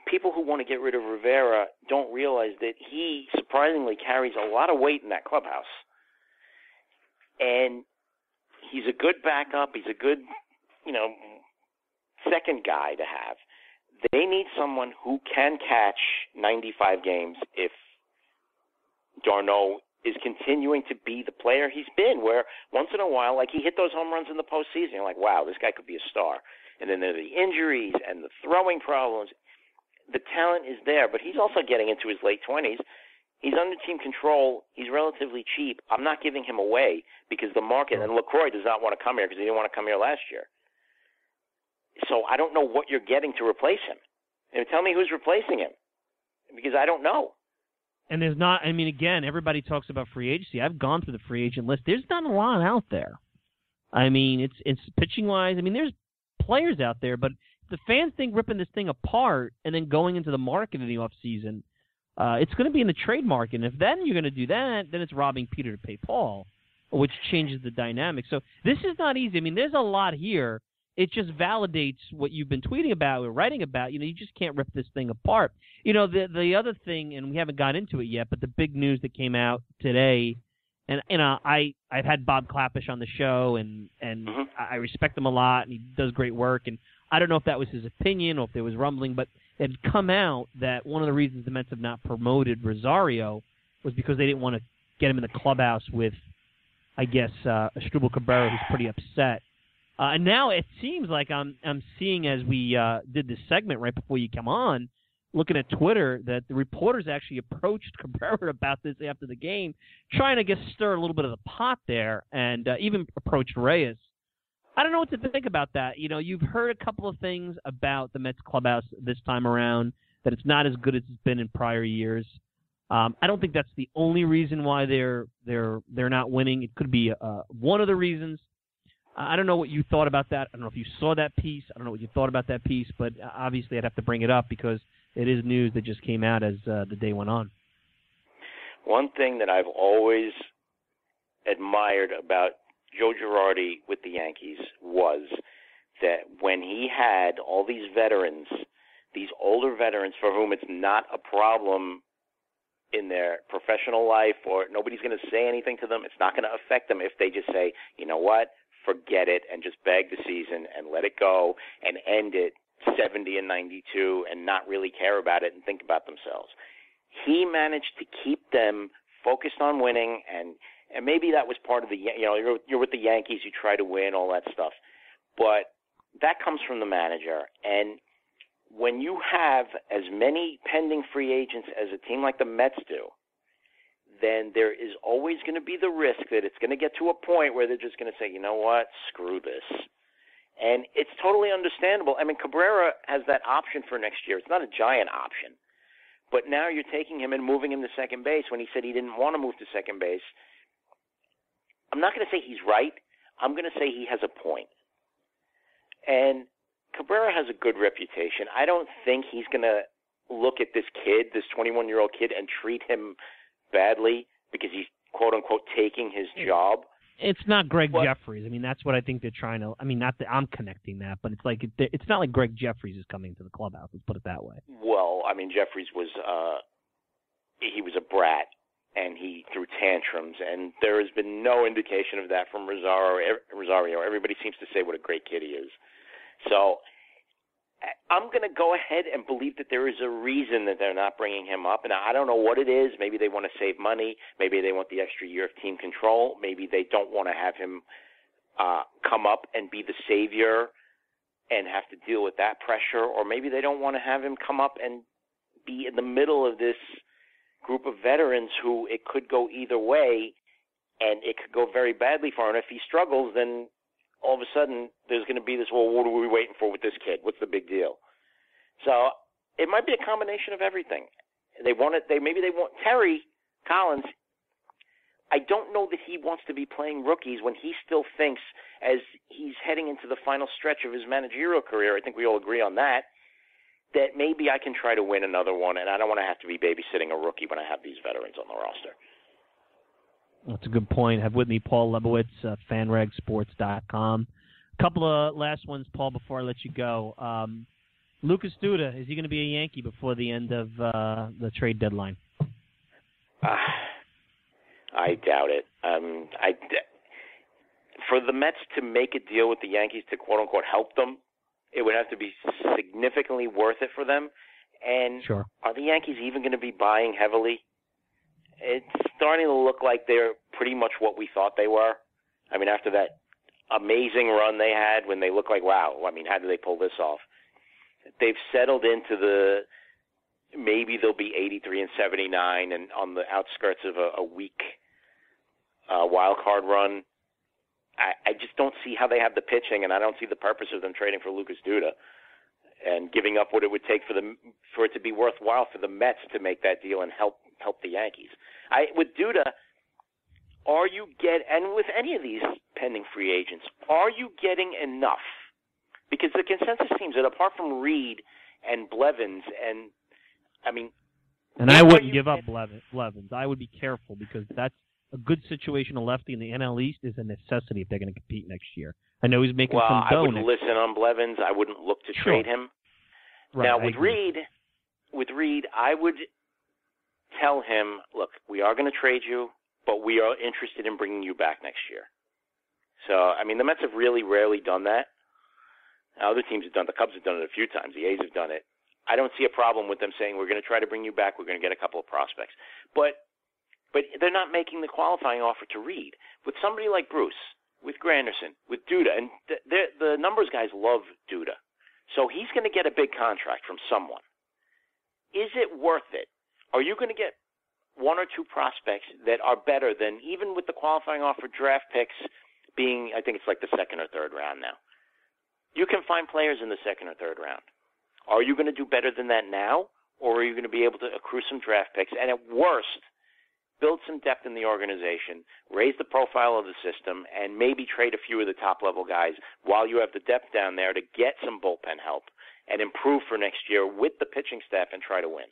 people who want to get rid of Rivera don't realize that he surprisingly carries a lot of weight in that clubhouse. And he's a good backup. He's a good, you know, second guy to have. They need someone who can catch 95 games if d'Arnaud is continuing to be the player he's been, where once in a while, like he hit those home runs in the postseason, you're like, wow, this guy could be a star. And then there are the injuries and the throwing problems. the talent is there, but he's also getting into his late 20s. He's under team control. He's relatively cheap. I'm not giving him away because the market and Lucroy does not want to come here because he didn't want to come here last year. So I don't know what you're getting to replace him. And tell me who's replacing him because I don't know. And there's not. I mean, again, everybody talks about free agency. I've gone through the free agent list. There's not a lot out there. I mean, it's it's pitching wise. I mean, there's players out there, but the fans think ripping this thing apart and then going into the market in the off season, uh, it's going to be in the trade market. And if then you're going to do that, then it's robbing Peter to pay Paul, which changes the dynamic. So this is not easy. I mean, there's a lot here. It just validates what you've been tweeting about or writing about. You know, you just can't rip this thing apart. You know, the the other thing, and we haven't got into it yet, but the big news that came out today and you know I I've had Bob Klapisch on the show and and mm-hmm. I respect him a lot and he does great work and I don't know if that was his opinion or if there was rumbling but it had come out that one of the reasons the Mets have not promoted Rosario was because they didn't want to get him in the clubhouse with I guess uh Asdrubal Cabrera who's pretty upset. Uh, and now it seems like I'm I'm seeing as we uh, did this segment right before you come on looking at Twitter that the reporters actually approached Cabrera about this after the game, trying to get stir a little bit of the pot there, and uh, even approached Reyes. I don't know what to think about that. You know, you've heard a couple of things about the Mets clubhouse this time around that it's not as good as it's been in prior years. Um, I don't think that's the only reason why they're they're they're not winning. It could be uh, one of the reasons. I don't know what you thought about that. I don't know if you saw that piece. I don't know what you thought about that piece, but uh, obviously I'd have to bring it up because it is news that just came out as uh, the day went on. One thing that I've always admired about Joe Girardi with the Yankees was that when he had all these veterans, these older veterans for whom it's not a problem in their professional life or nobody's going to say anything to them, it's not going to affect them if they just say, you know what, forget it and just bag the season and let it go and end it 70 and 92 and not really care about it and think about themselves. He managed to keep them focused on winning and and maybe that was part of the you know you're you're with the Yankees you try to win all that stuff. But that comes from the manager and when you have as many pending free agents as a team like the Mets do, then there is always going to be the risk that it's going to get to a point where they're just going to say, you know what, screw this. And it's totally understandable. I mean, Cabrera has that option for next year. It's not a giant option. But now you're taking him and moving him to second base when he said he didn't want to move to second base. I'm not going to say he's right. I'm going to say he has a point. And Cabrera has a good reputation. I don't think he's going to look at this kid, this 21 year old kid, and treat him badly because he's quote unquote taking his job. It's not Gregg Jefferies. I mean, that's what I think they're trying to. I mean, not that I'm connecting that, but it's like it's not like Gregg Jefferies is coming to the clubhouse. Let's put it that way. Well, I mean, Jefferies was uh he was a brat and he threw tantrums, and there has been no indication of that from Rosario. Rosario. Everybody seems to say what a great kid he is. So I'm going to go ahead and believe that there is a reason that they're not bringing him up, and I don't know what it is. Maybe they want to save money. Maybe they want the extra year of team control. Maybe they don't want to have him uh, come up and be the savior and have to deal with that pressure, or maybe they don't want to have him come up and be in the middle of this group of veterans who it could go either way, and it could go very badly for him. If he struggles, then all of a sudden there's going to be this. Well, what are we waiting for with this kid? What's the big deal? So it might be a combination of everything. They want it. They maybe they want Terry Collins. I don't know that he wants to be playing rookies when he still thinks, as he's heading into the final stretch of his managerial career. I think we all agree on that. That maybe I can try to win another one, and I don't want to have to be babysitting a rookie when I have these veterans on the roster. That's a good point. Have with me Paul Lebowitz, uh, FanRagSports.com. A couple of last ones, Paul, before I let you go. Um, Lucas Duda, is he going to be a Yankee before the end of uh, the trade deadline? Uh, I doubt it. Um, I for the Mets to make a deal with the Yankees to quote unquote help them, it would have to be significantly worth it for them. And sure. are the Yankees even going to be buying heavily? It's starting to look like they're pretty much what we thought they were. I mean, after that amazing run they had when they looked like, wow, I mean, how did they pull this off? They've settled into the maybe they'll be 83 and 79 and on the outskirts of a, a weak uh, wild card run. I, I just don't see how they have the pitching, and I don't see the purpose of them trading for Lucas Duda and giving up what it would take for them for it to be worthwhile for the Mets to make that deal and help help the Yankees. I with Duda, are you get and with any of these pending free agents, are you getting enough? Because the consensus seems that apart from Reed and Blevins and I mean and I wouldn't give up Blevins. I would be careful because that's a good situation, a lefty in the NL East is a necessity if they're going to compete next year. I know he's making well, some dough. I wouldn't listen on Blevins. I wouldn't look to sure. trade him. Right, now with. Reed, with Reed, I would tell him, look, we are going to trade you, but we are interested in bringing you back next year. So, I mean, the Mets have really rarely done that. Other teams have done. The Cubs have done it a few times. The A's have done it. I don't see a problem with them saying we're going to try to bring you back. We're going to get a couple of prospects, but but they're not making the qualifying offer to Reed with somebody like Bruce, with Granderson, with Duda, and the, the numbers guys love Duda, so he's going to get a big contract from someone. Is it worth it? Are you going to get one or two prospects that are better than even with the qualifying offer draft picks being, I think it's like the second or third round now. You can find players in the second or third round. Are you going to do better than that now, or are you going to be able to accrue some draft picks and at worst build some depth in the organization, raise the profile of the system, and maybe trade a few of the top level guys while you have the depth down there to get some bullpen help and improve for next year with the pitching staff and try to win?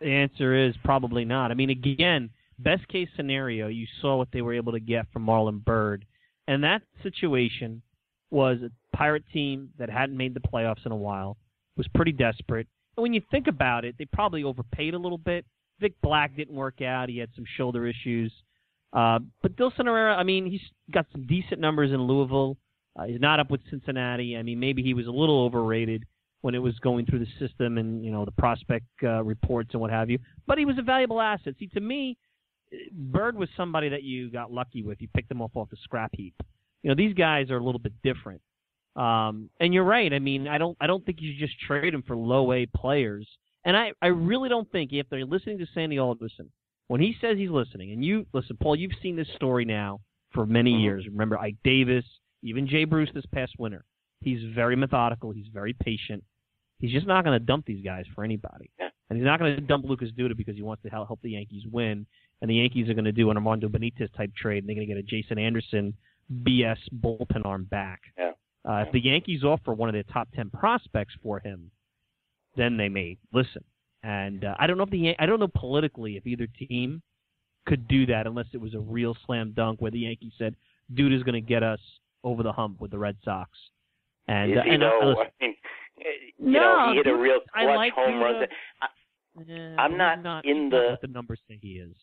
The answer is probably not. I mean, again, best case scenario, you saw what they were able to get from Marlon Byrd, and that situation was a Pirate team that hadn't made the playoffs in a while, was pretty desperate. And when you think about it, they probably overpaid a little bit. Vic Black didn't work out; he had some shoulder issues. Uh, but Dilson Herrera, I mean, he's got some decent numbers in Louisville. Uh, he's not up with Cincinnati. I mean, maybe he was a little overrated when it was going through the system and you know the prospect uh, reports and what have you. But he was a valuable asset. See, to me, Byrd was somebody that you got lucky with. You picked him up off the scrap heap. You know, these guys are a little bit different. Um, and you're right. I mean, I don't, I don't think you should just trade him for low A players. And I, I really don't think if they're listening to Sandy Alderson when he says he's listening, and you listen, Paul, you've seen this story now for many years. Remember Ike Davis, even Jay Bruce this past winter. He's very methodical. He's very patient. He's just not going to dump these guys for anybody. And he's not going to dump Lucas Duda because he wants to help the Yankees win. And the Yankees are going to do an Armando Benitez type trade, and they're going to get a Jason Anderson BS bullpen arm back. Yeah. Uh, if the Yankees offer one of their top ten prospects for him, then they may listen. And uh, I don't know if the Yan- I don't know politically if either team could do that unless it was a real slam dunk where the Yankees said, "Dude is going to get us over the hump with the Red Sox." And Is uh, and, uh, though? listen, I mean, you No, know, he hit a real I clutch like home run. Duda. I- I'm not not in the- what the numbers say he is.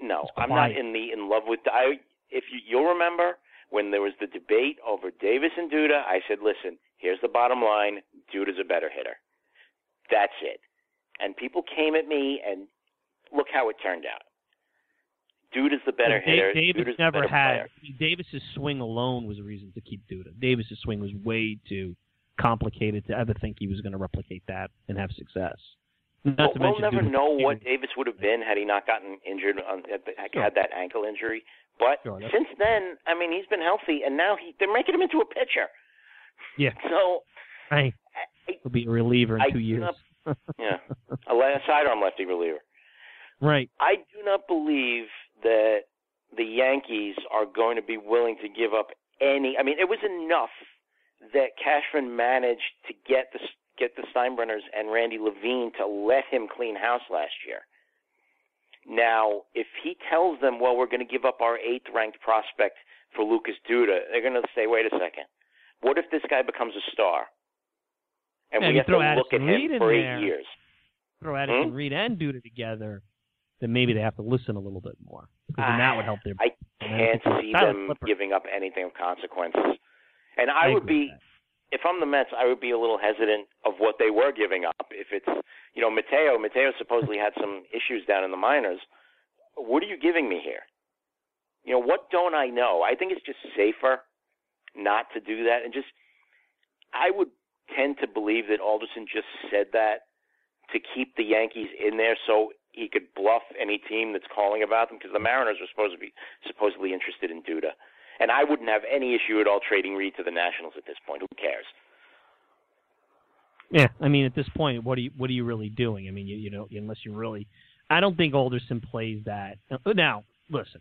No, I'm not in the in love with. I if you you'll remember when there was the debate over Davis and Duda, I said, listen, here's the bottom line: Duda's a better hitter. That's it. And people came at me, and look how it turned out. Duda's the better Dave- hitter. Davis Duda's never had player. Davis's swing alone was a reason to keep Duda. Davis's swing was way too complicated to ever think he was going to replicate that and have success. Not Well, to we'll never Duda- know what Davis would have been had he not gotten injured, on, had Sure. that ankle injury. But Sure, since then, I mean, he's been healthy, and now he, they're making him into a pitcher. Yeah, So, hey, he'll be a reliever in I two years. not- yeah, a sidearm lefty reliever. right. I do not believe that the Yankees are going to be willing to give up any. I mean, it was enough that Cashman managed to get the get the Steinbrenners and Randy Levine to let him clean house last year. Now, if he tells them, "Well, we're going to give up our eighth-ranked prospect for Lucas Duda," they're going to say, "Wait a second. What if this guy becomes a star?" And we have to look at Addison Reed him in for eight there. years. Throw Addison Hmm? Reed and Duda together, then maybe they have to listen a little bit more because then that would help their. I can't see them Flipper. giving up anything of consequence. And I, I would be, if I'm the Mets, I would be a little hesitant of what they were giving up. If it's, you know, Mateo, Mateo supposedly had some issues down in the minors. What are you giving me here? You know, what don't I know? I think it's just safer not to do that and just, I would tend to believe that Alderson just said that to keep the Yankees in there so he could bluff any team that's calling about them because the Mariners are supposed to be supposedly interested in Duda. And I wouldn't have any issue at all trading Reed to the Nationals at this point. Who cares? Yeah, I mean, at this point, what are you what are you really doing? I mean, you you know, unless you really, I don't think Alderson plays that. Now, listen,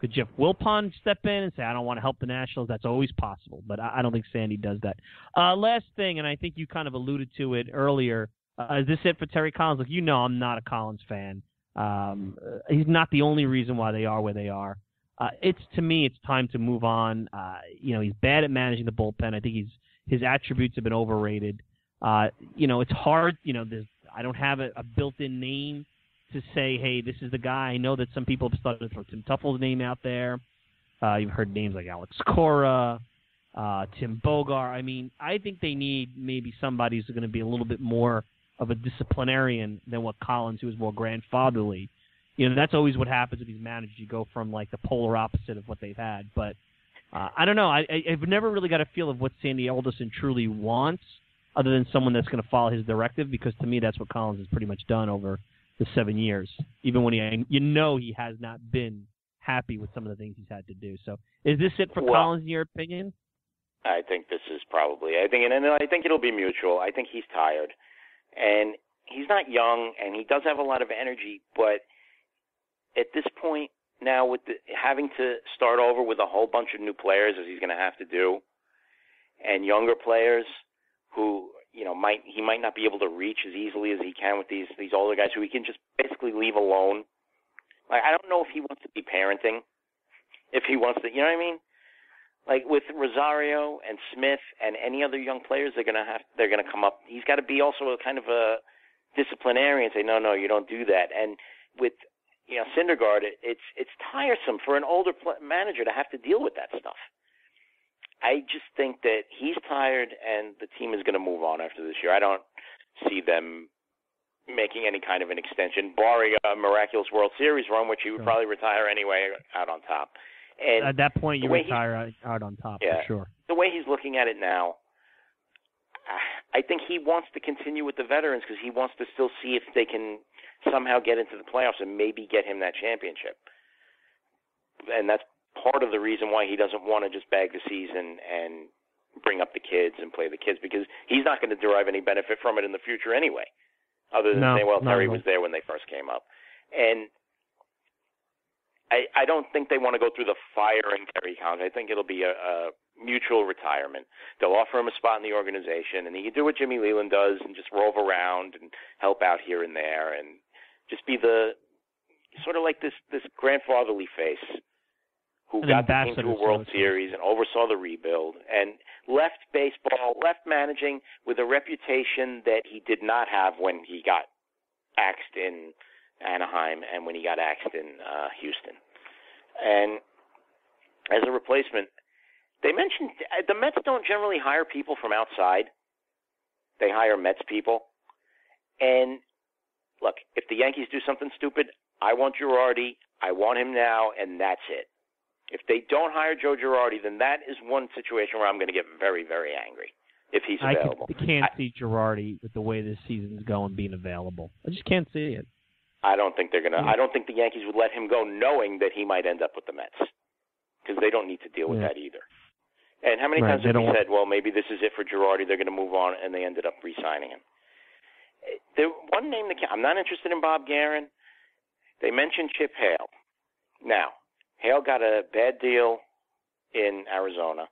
could Jeff Wilpon step in and say, I don't want to help the Nationals? That's always possible, but I, I don't think Sandy does that. Uh, last thing, and I think you kind of alluded to it earlier. Uh, is this it for Terry Collins? Look, you know I'm not a Collins fan. Um, uh, he's not the only reason why they are where they are. Uh, it's to me, it's time to move on. Uh, you know, he's bad at managing the bullpen. I think he's his attributes have been overrated. Uh, you know, it's hard. You know, I don't have a, a built-in name to say, hey, this is the guy. I know that some people have started to throw Tim Teufel's name out there. Uh, you've heard names like Alex Cora, uh, Tim Bogar. I mean, I think they need maybe somebody who's going to be a little bit more of a disciplinarian than what Collins, who is more grandfatherly. You know, that's always what happens with these managers. You go from like the polar opposite of what they've had. But uh, I don't know. I, I've never really got a feel of what Sandy Alderson truly wants, other than someone that's going to follow his directive. Because to me, that's what Collins has pretty much done over the seven years. Even when he, you know, he has not been happy with some of the things he's had to do. So, is this it for well, Collins, in your opinion? I think this is probably. I think, and I think it'll be mutual. I think he's tired, and he's not young, and he does have a lot of energy. But at this point now, with the, having to start over with a whole bunch of new players, as he's going to have to do, and younger players who you know might he might not be able to reach as easily as he can with these these older guys who he can just basically leave alone. Like I don't know if he wants to be parenting, if he wants to, you know what I mean? Like with Rosario and Smith and any other young players, they're gonna have they're gonna come up. He's got to be also a kind of a disciplinarian. And say no, no, you don't do that. And with you know Syndergaard, it, it's it's tiresome for an older pl- manager to have to deal with that stuff. I just think that he's tired and the team is going to move on after this year. I don't see them making any kind of an extension, barring a miraculous World Series run, which he would probably retire anyway out on top. And at that point, you retire out on top yeah, for sure. The way he's looking at it now, I think he wants to continue with the veterans because he wants to still see if they can somehow get into the playoffs and maybe get him that championship. And that's part of the reason why he doesn't want to just bag the season and bring up the kids and play the kids because he's not going to derive any benefit from it in the future anyway, other than no, saying, "Well, Terry no. was there when they first came up," and I I don't think they want to go through the firing Terry Collins. I think it'll be a, a mutual retirement. They'll offer him a spot in the organization, and he can do what Jimmy Leyland does and just rove around and help out here and there, and just be the sort of like this this grandfatherly face who An got the team to a World so Series and oversaw the rebuild and left baseball, left managing with a reputation that he did not have when he got axed in Anaheim and when he got axed in uh, Houston. And as a replacement, they mentioned uh, the Mets don't generally hire people from outside. They hire Mets people. And look, if the Yankees do something stupid, I want Girardi. I want him now, and that's it. If they don't hire Joe Girardi, then that is one situation where I'm going to get very, very angry if he's I available. can, can't I, see Girardi with the way this season's going being available. I just can't see it. I don't think they're to. Yeah. Hmm. I don't think the Yankees would let him go, knowing that he might end up with the Mets, because they don't need to deal with Yeah. that either. And how many Right, times they have we said, "Well, maybe this is it for Girardi. They're going to move on," and they ended up re-signing him. There, one name that I'm not interested in Bob Geren. They mentioned Chip Hale. Now, Hale got a bad deal in Arizona.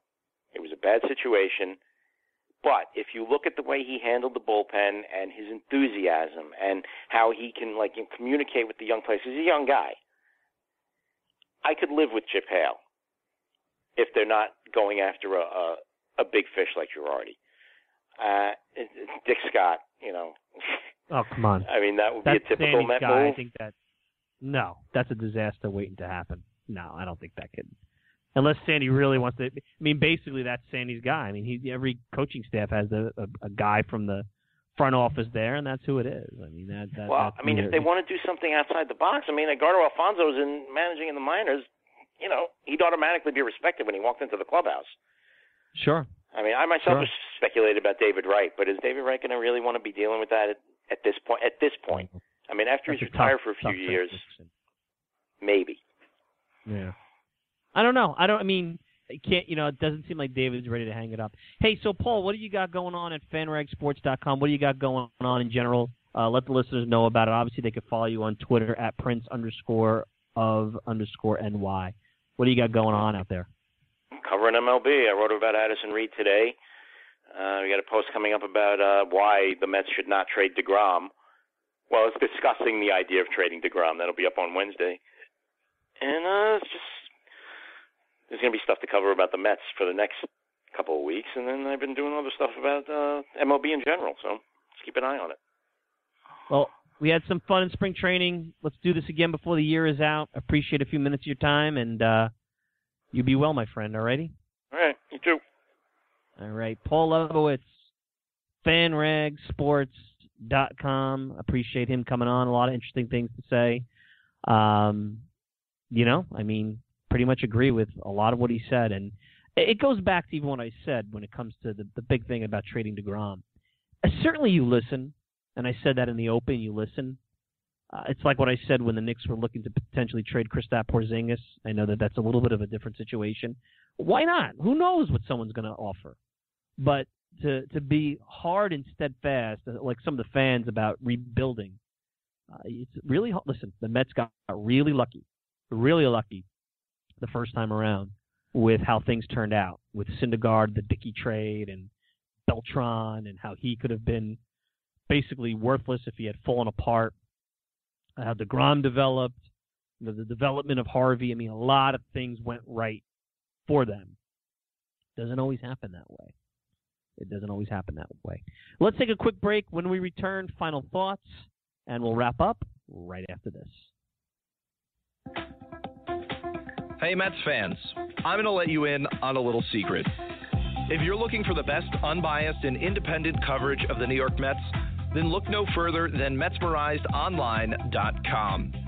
It was a bad situation. But if you look at the way he handled the bullpen and his enthusiasm and how he can like communicate with the young players, he's a young guy. I could live with Chip Hale if they're not going after a a, a big fish like Girardi. Uh, Dick Scott, you know. Oh come on, I mean, that would be a typical Met guy. move. I think that no, that's a disaster waiting to happen. No, I don't think that could. Unless Sandy really wants to. I mean, basically that's Sandy's guy. I mean, he every coaching staff has a, a, a guy from the front office there, and that's who it is. I mean, that. that Well, that's I mean, who if they're- want to do something outside the box, I mean, Edgardo Alfonzo's in managing in the minors. You know, he'd automatically be respected when he walked into the clubhouse. Sure. I mean, I myself Sure. have speculated about David Wright, but is David Wright going to really want to be dealing with that at, at this point? At this point, I mean, after That's he's retired tough- for a few years, maybe. Yeah. I don't know. I don't. I mean, it can't. You know, it doesn't seem like David's ready to hang it up. Hey, so Paul, what do you got going on at FanRagSports.com? What do you got going on in general? Uh, let the listeners know about it. Obviously, they could follow you on Twitter at Prince underscore of underscore ny. What do you got going on out there? Covering MLB, I wrote about Addison Reed today. Uh, we got a post coming up about uh, why the Mets should not trade Degrom. Well, it's discussing the idea of trading Degrom. That'll be up on Wednesday, and uh, it's just there's going to be stuff to cover about the Mets for the next couple of weeks, and then I've been doing other stuff about uh, MLB in general. So let's keep an eye on it. Well, we had some fun in spring training. Let's do this again before the year is out. Appreciate a few minutes of your time, and uh, you be well, my friend. Alrighty. All right, you too. All right, Paul Lebowitz, fanragsports.com. Appreciate him coming on. A lot of interesting things to say. Um, you know, I mean, pretty much agree with a lot of what he said, and it goes back to even what I said when it comes to the the big thing about trading Degrom. Uh, certainly, you listen, and I said that in the open. You listen. Uh, it's like what I said when the Knicks were looking to potentially trade Kristaps Porzingis. I know that that's a little bit of a different situation. Why not? Who knows what someone's going to offer? But to to be hard and steadfast, uh, like some of the fans about rebuilding, uh, it's really listen. The Mets got really lucky, really lucky, the first time around with how things turned out with Syndergaard, the Dickey trade, and Beltran, and how he could have been basically worthless if he had fallen apart. How Degrom developed, you know, the development of Harvey. I mean, a lot of things went right for them. Doesn't always happen that way. It doesn't always happen that way. Let's take a quick break. When we return, final thoughts, and we'll wrap up right after this. Hey, Mets fans, I'm going to let you in on a little secret. If you're looking for the best unbiased and independent coverage of the New York Mets, then look no further than MetsmerizedOnline.com.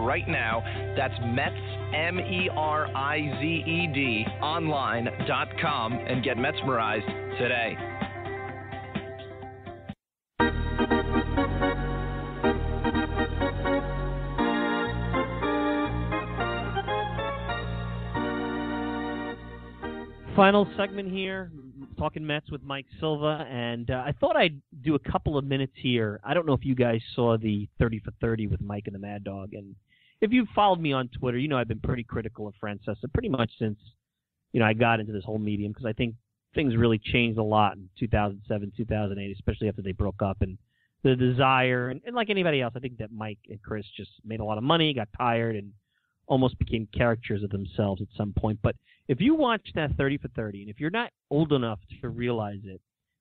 right now. That's Mets, M E R I Z E D, online.com, and get Metsmerized today. Final segment here, talking Mets with Mike Silva, and uh, I thought I'd do a couple of minutes here. I don't know if you guys saw the 30 for 30 with Mike and the Mad Dog, and if you've followed me on Twitter, you know I've been pretty critical of Francesa pretty much since you know I got into this whole medium because I think things really changed a lot in 2007, 2008, especially after they broke up, and the desire, and, and like anybody else, I think that Mike and Chris just made a lot of money, got tired, and almost became caricatures of themselves at some point. But if you watch that 30 for 30, and if you're not old enough to realize it,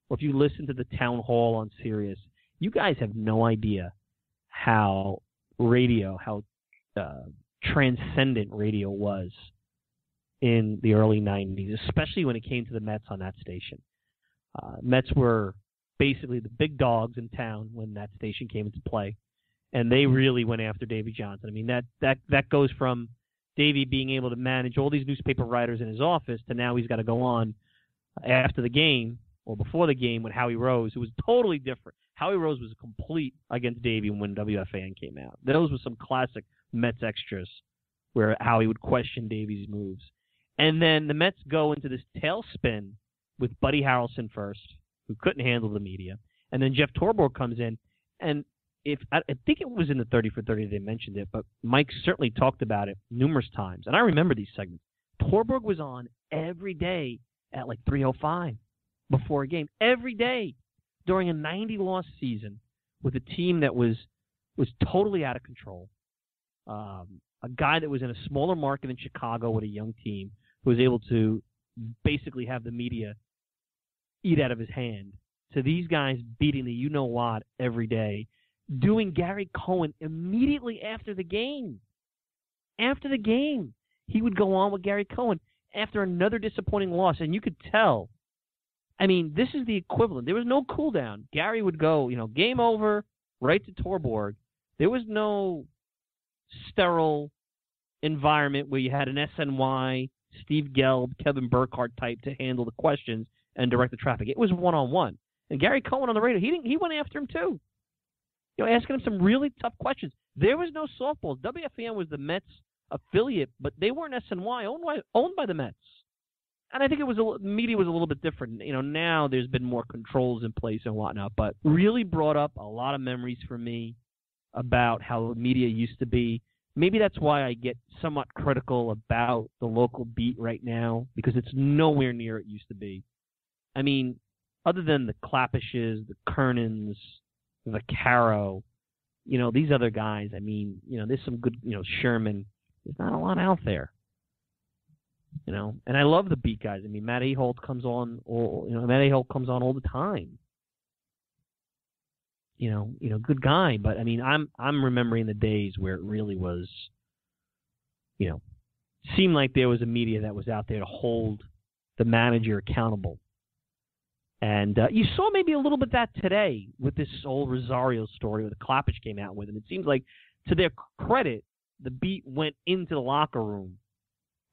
or if you listen to the town hall on Sirius, you guys have no idea how radio, how uh, transcendent radio was in the early 90s, especially when it came to the Mets on that station. Uh, Mets were basically the big dogs in town when that station came into play, and they mm-hmm. really went after Davey Johnson. I mean that that that goes from Davey being able to manage all these newspaper writers in his office to now he's got to go on after the game or before the game with Howie Rose, who was totally different. Howie Rose was complete against Davey when WFAN came out. Those were some classic Mets extras where Howie would question Davey's moves. And then the Mets go into this tailspin with Buddy Harrelson first, who couldn't handle the media. And then Jeff Torborg comes in. And if I, I think it was in the 30 for 30 they mentioned it, but Mike certainly talked about it numerous times. And I remember these segments. Torborg was on every day at like 305 before a game. Every day during a 90 loss season with a team that was was totally out of control. Um, a guy that was in a smaller market in Chicago with a young team who was able to basically have the media eat out of his hand to these guys beating the you know what every day, doing Gary Cohen immediately after the game. After the game, he would go on with Gary Cohen after another disappointing loss, and you could tell. I mean, this is the equivalent. There was no cool down. Gary would go, you know, game over, right to Torborg. There was no sterile environment where you had an SNY, Steve Gelb, Kevin Burkhardt type to handle the questions and direct the traffic. It was one on one. And Gary Cohen on the radio, he didn't, he went after him too. You know, asking him some really tough questions. There was no softballs. WFAN was the Mets affiliate, but they weren't SNY owned by owned by the Mets. And I think it was a media was a little bit different. You know, now there's been more controls in place and whatnot, but really brought up a lot of memories for me about how the media used to be. Maybe that's why I get somewhat critical about the local beat right now because it's nowhere near it used to be. I mean, other than the Klapisches, the Kernans, the Caro, you know, these other guys, I mean, you know, there's some good, you know, Sherman. There's not a lot out there. You know, and I love the beat guys. I mean, Matt Ehalt comes on, all, you know, Matt Ehalt comes on all the time. You know, you know, good guy, but I mean, I'm I'm remembering the days where it really was, you know, seemed like there was a media that was out there to hold the manager accountable. And uh, you saw maybe a little bit that today with this whole Rosario story where the Klapisch came out with, and it seems like, to their credit, the beat went into the locker room,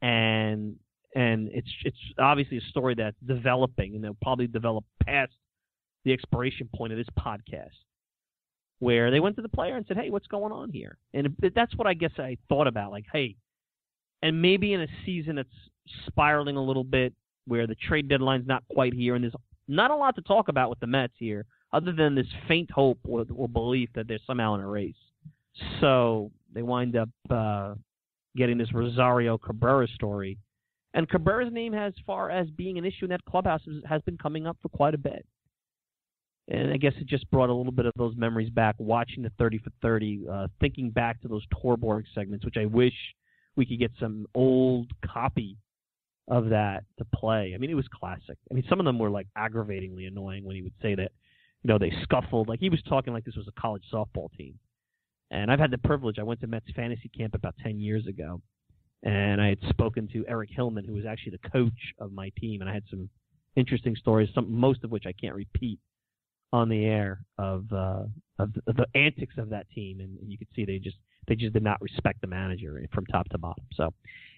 and and it's it's obviously a story that's developing, and they'll probably develop past the expiration point of this podcast, where they went to the player and said, "Hey, what's going on here?" And that's what I guess I thought about, like, "Hey," and maybe in a season that's spiraling a little bit, where the trade deadline's not quite here, and there's not a lot to talk about with the Mets here, other than this faint hope or, or belief that they're somehow in a race. So they wind up uh, getting this Rosario Cabrera story. And Cabrera's name, as far as being an issue in that clubhouse, has been coming up for quite a bit. And I guess it just brought a little bit of those memories back, watching the 30 for 30, uh, thinking back to those Torborg segments, which I wish we could get some old copy of that to play. I mean, it was classic. I mean, some of them were like aggravatingly annoying when he would say that, you know, they scuffled. Like he was talking like this was a college softball team. And I've had the privilege. I went to Mets fantasy camp about 10 years ago, and I had spoken to Eric Hillman, who was actually the coach of my team, and I had some interesting stories, some most of which I can't repeat on the air of uh, of, the, of the antics of that team, and, and you could see they just they just did not respect the manager from top to bottom. So,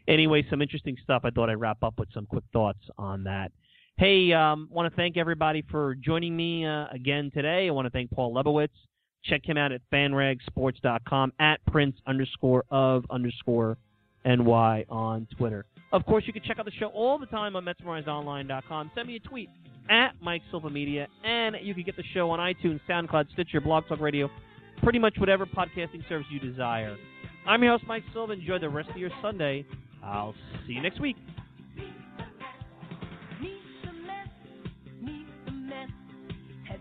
anyway, some interesting stuff. I thought I'd wrap up with some quick thoughts on that. Hey, um, want to thank everybody for joining me uh, again today. I want to thank Paul Lebowitz. Check him out at fanragsports.com at prince underscore of underscore NY on Twitter. Of course, you can check out the show all the time on MetsMerizedOnline.com. Send me a tweet at Mike Silva Media, and you can get the show on iTunes, SoundCloud, Stitcher, Blog Talk Radio, pretty much whatever podcasting service you desire. I'm your host, Mike Silva. Enjoy the rest of your Sunday. I'll see you next week. At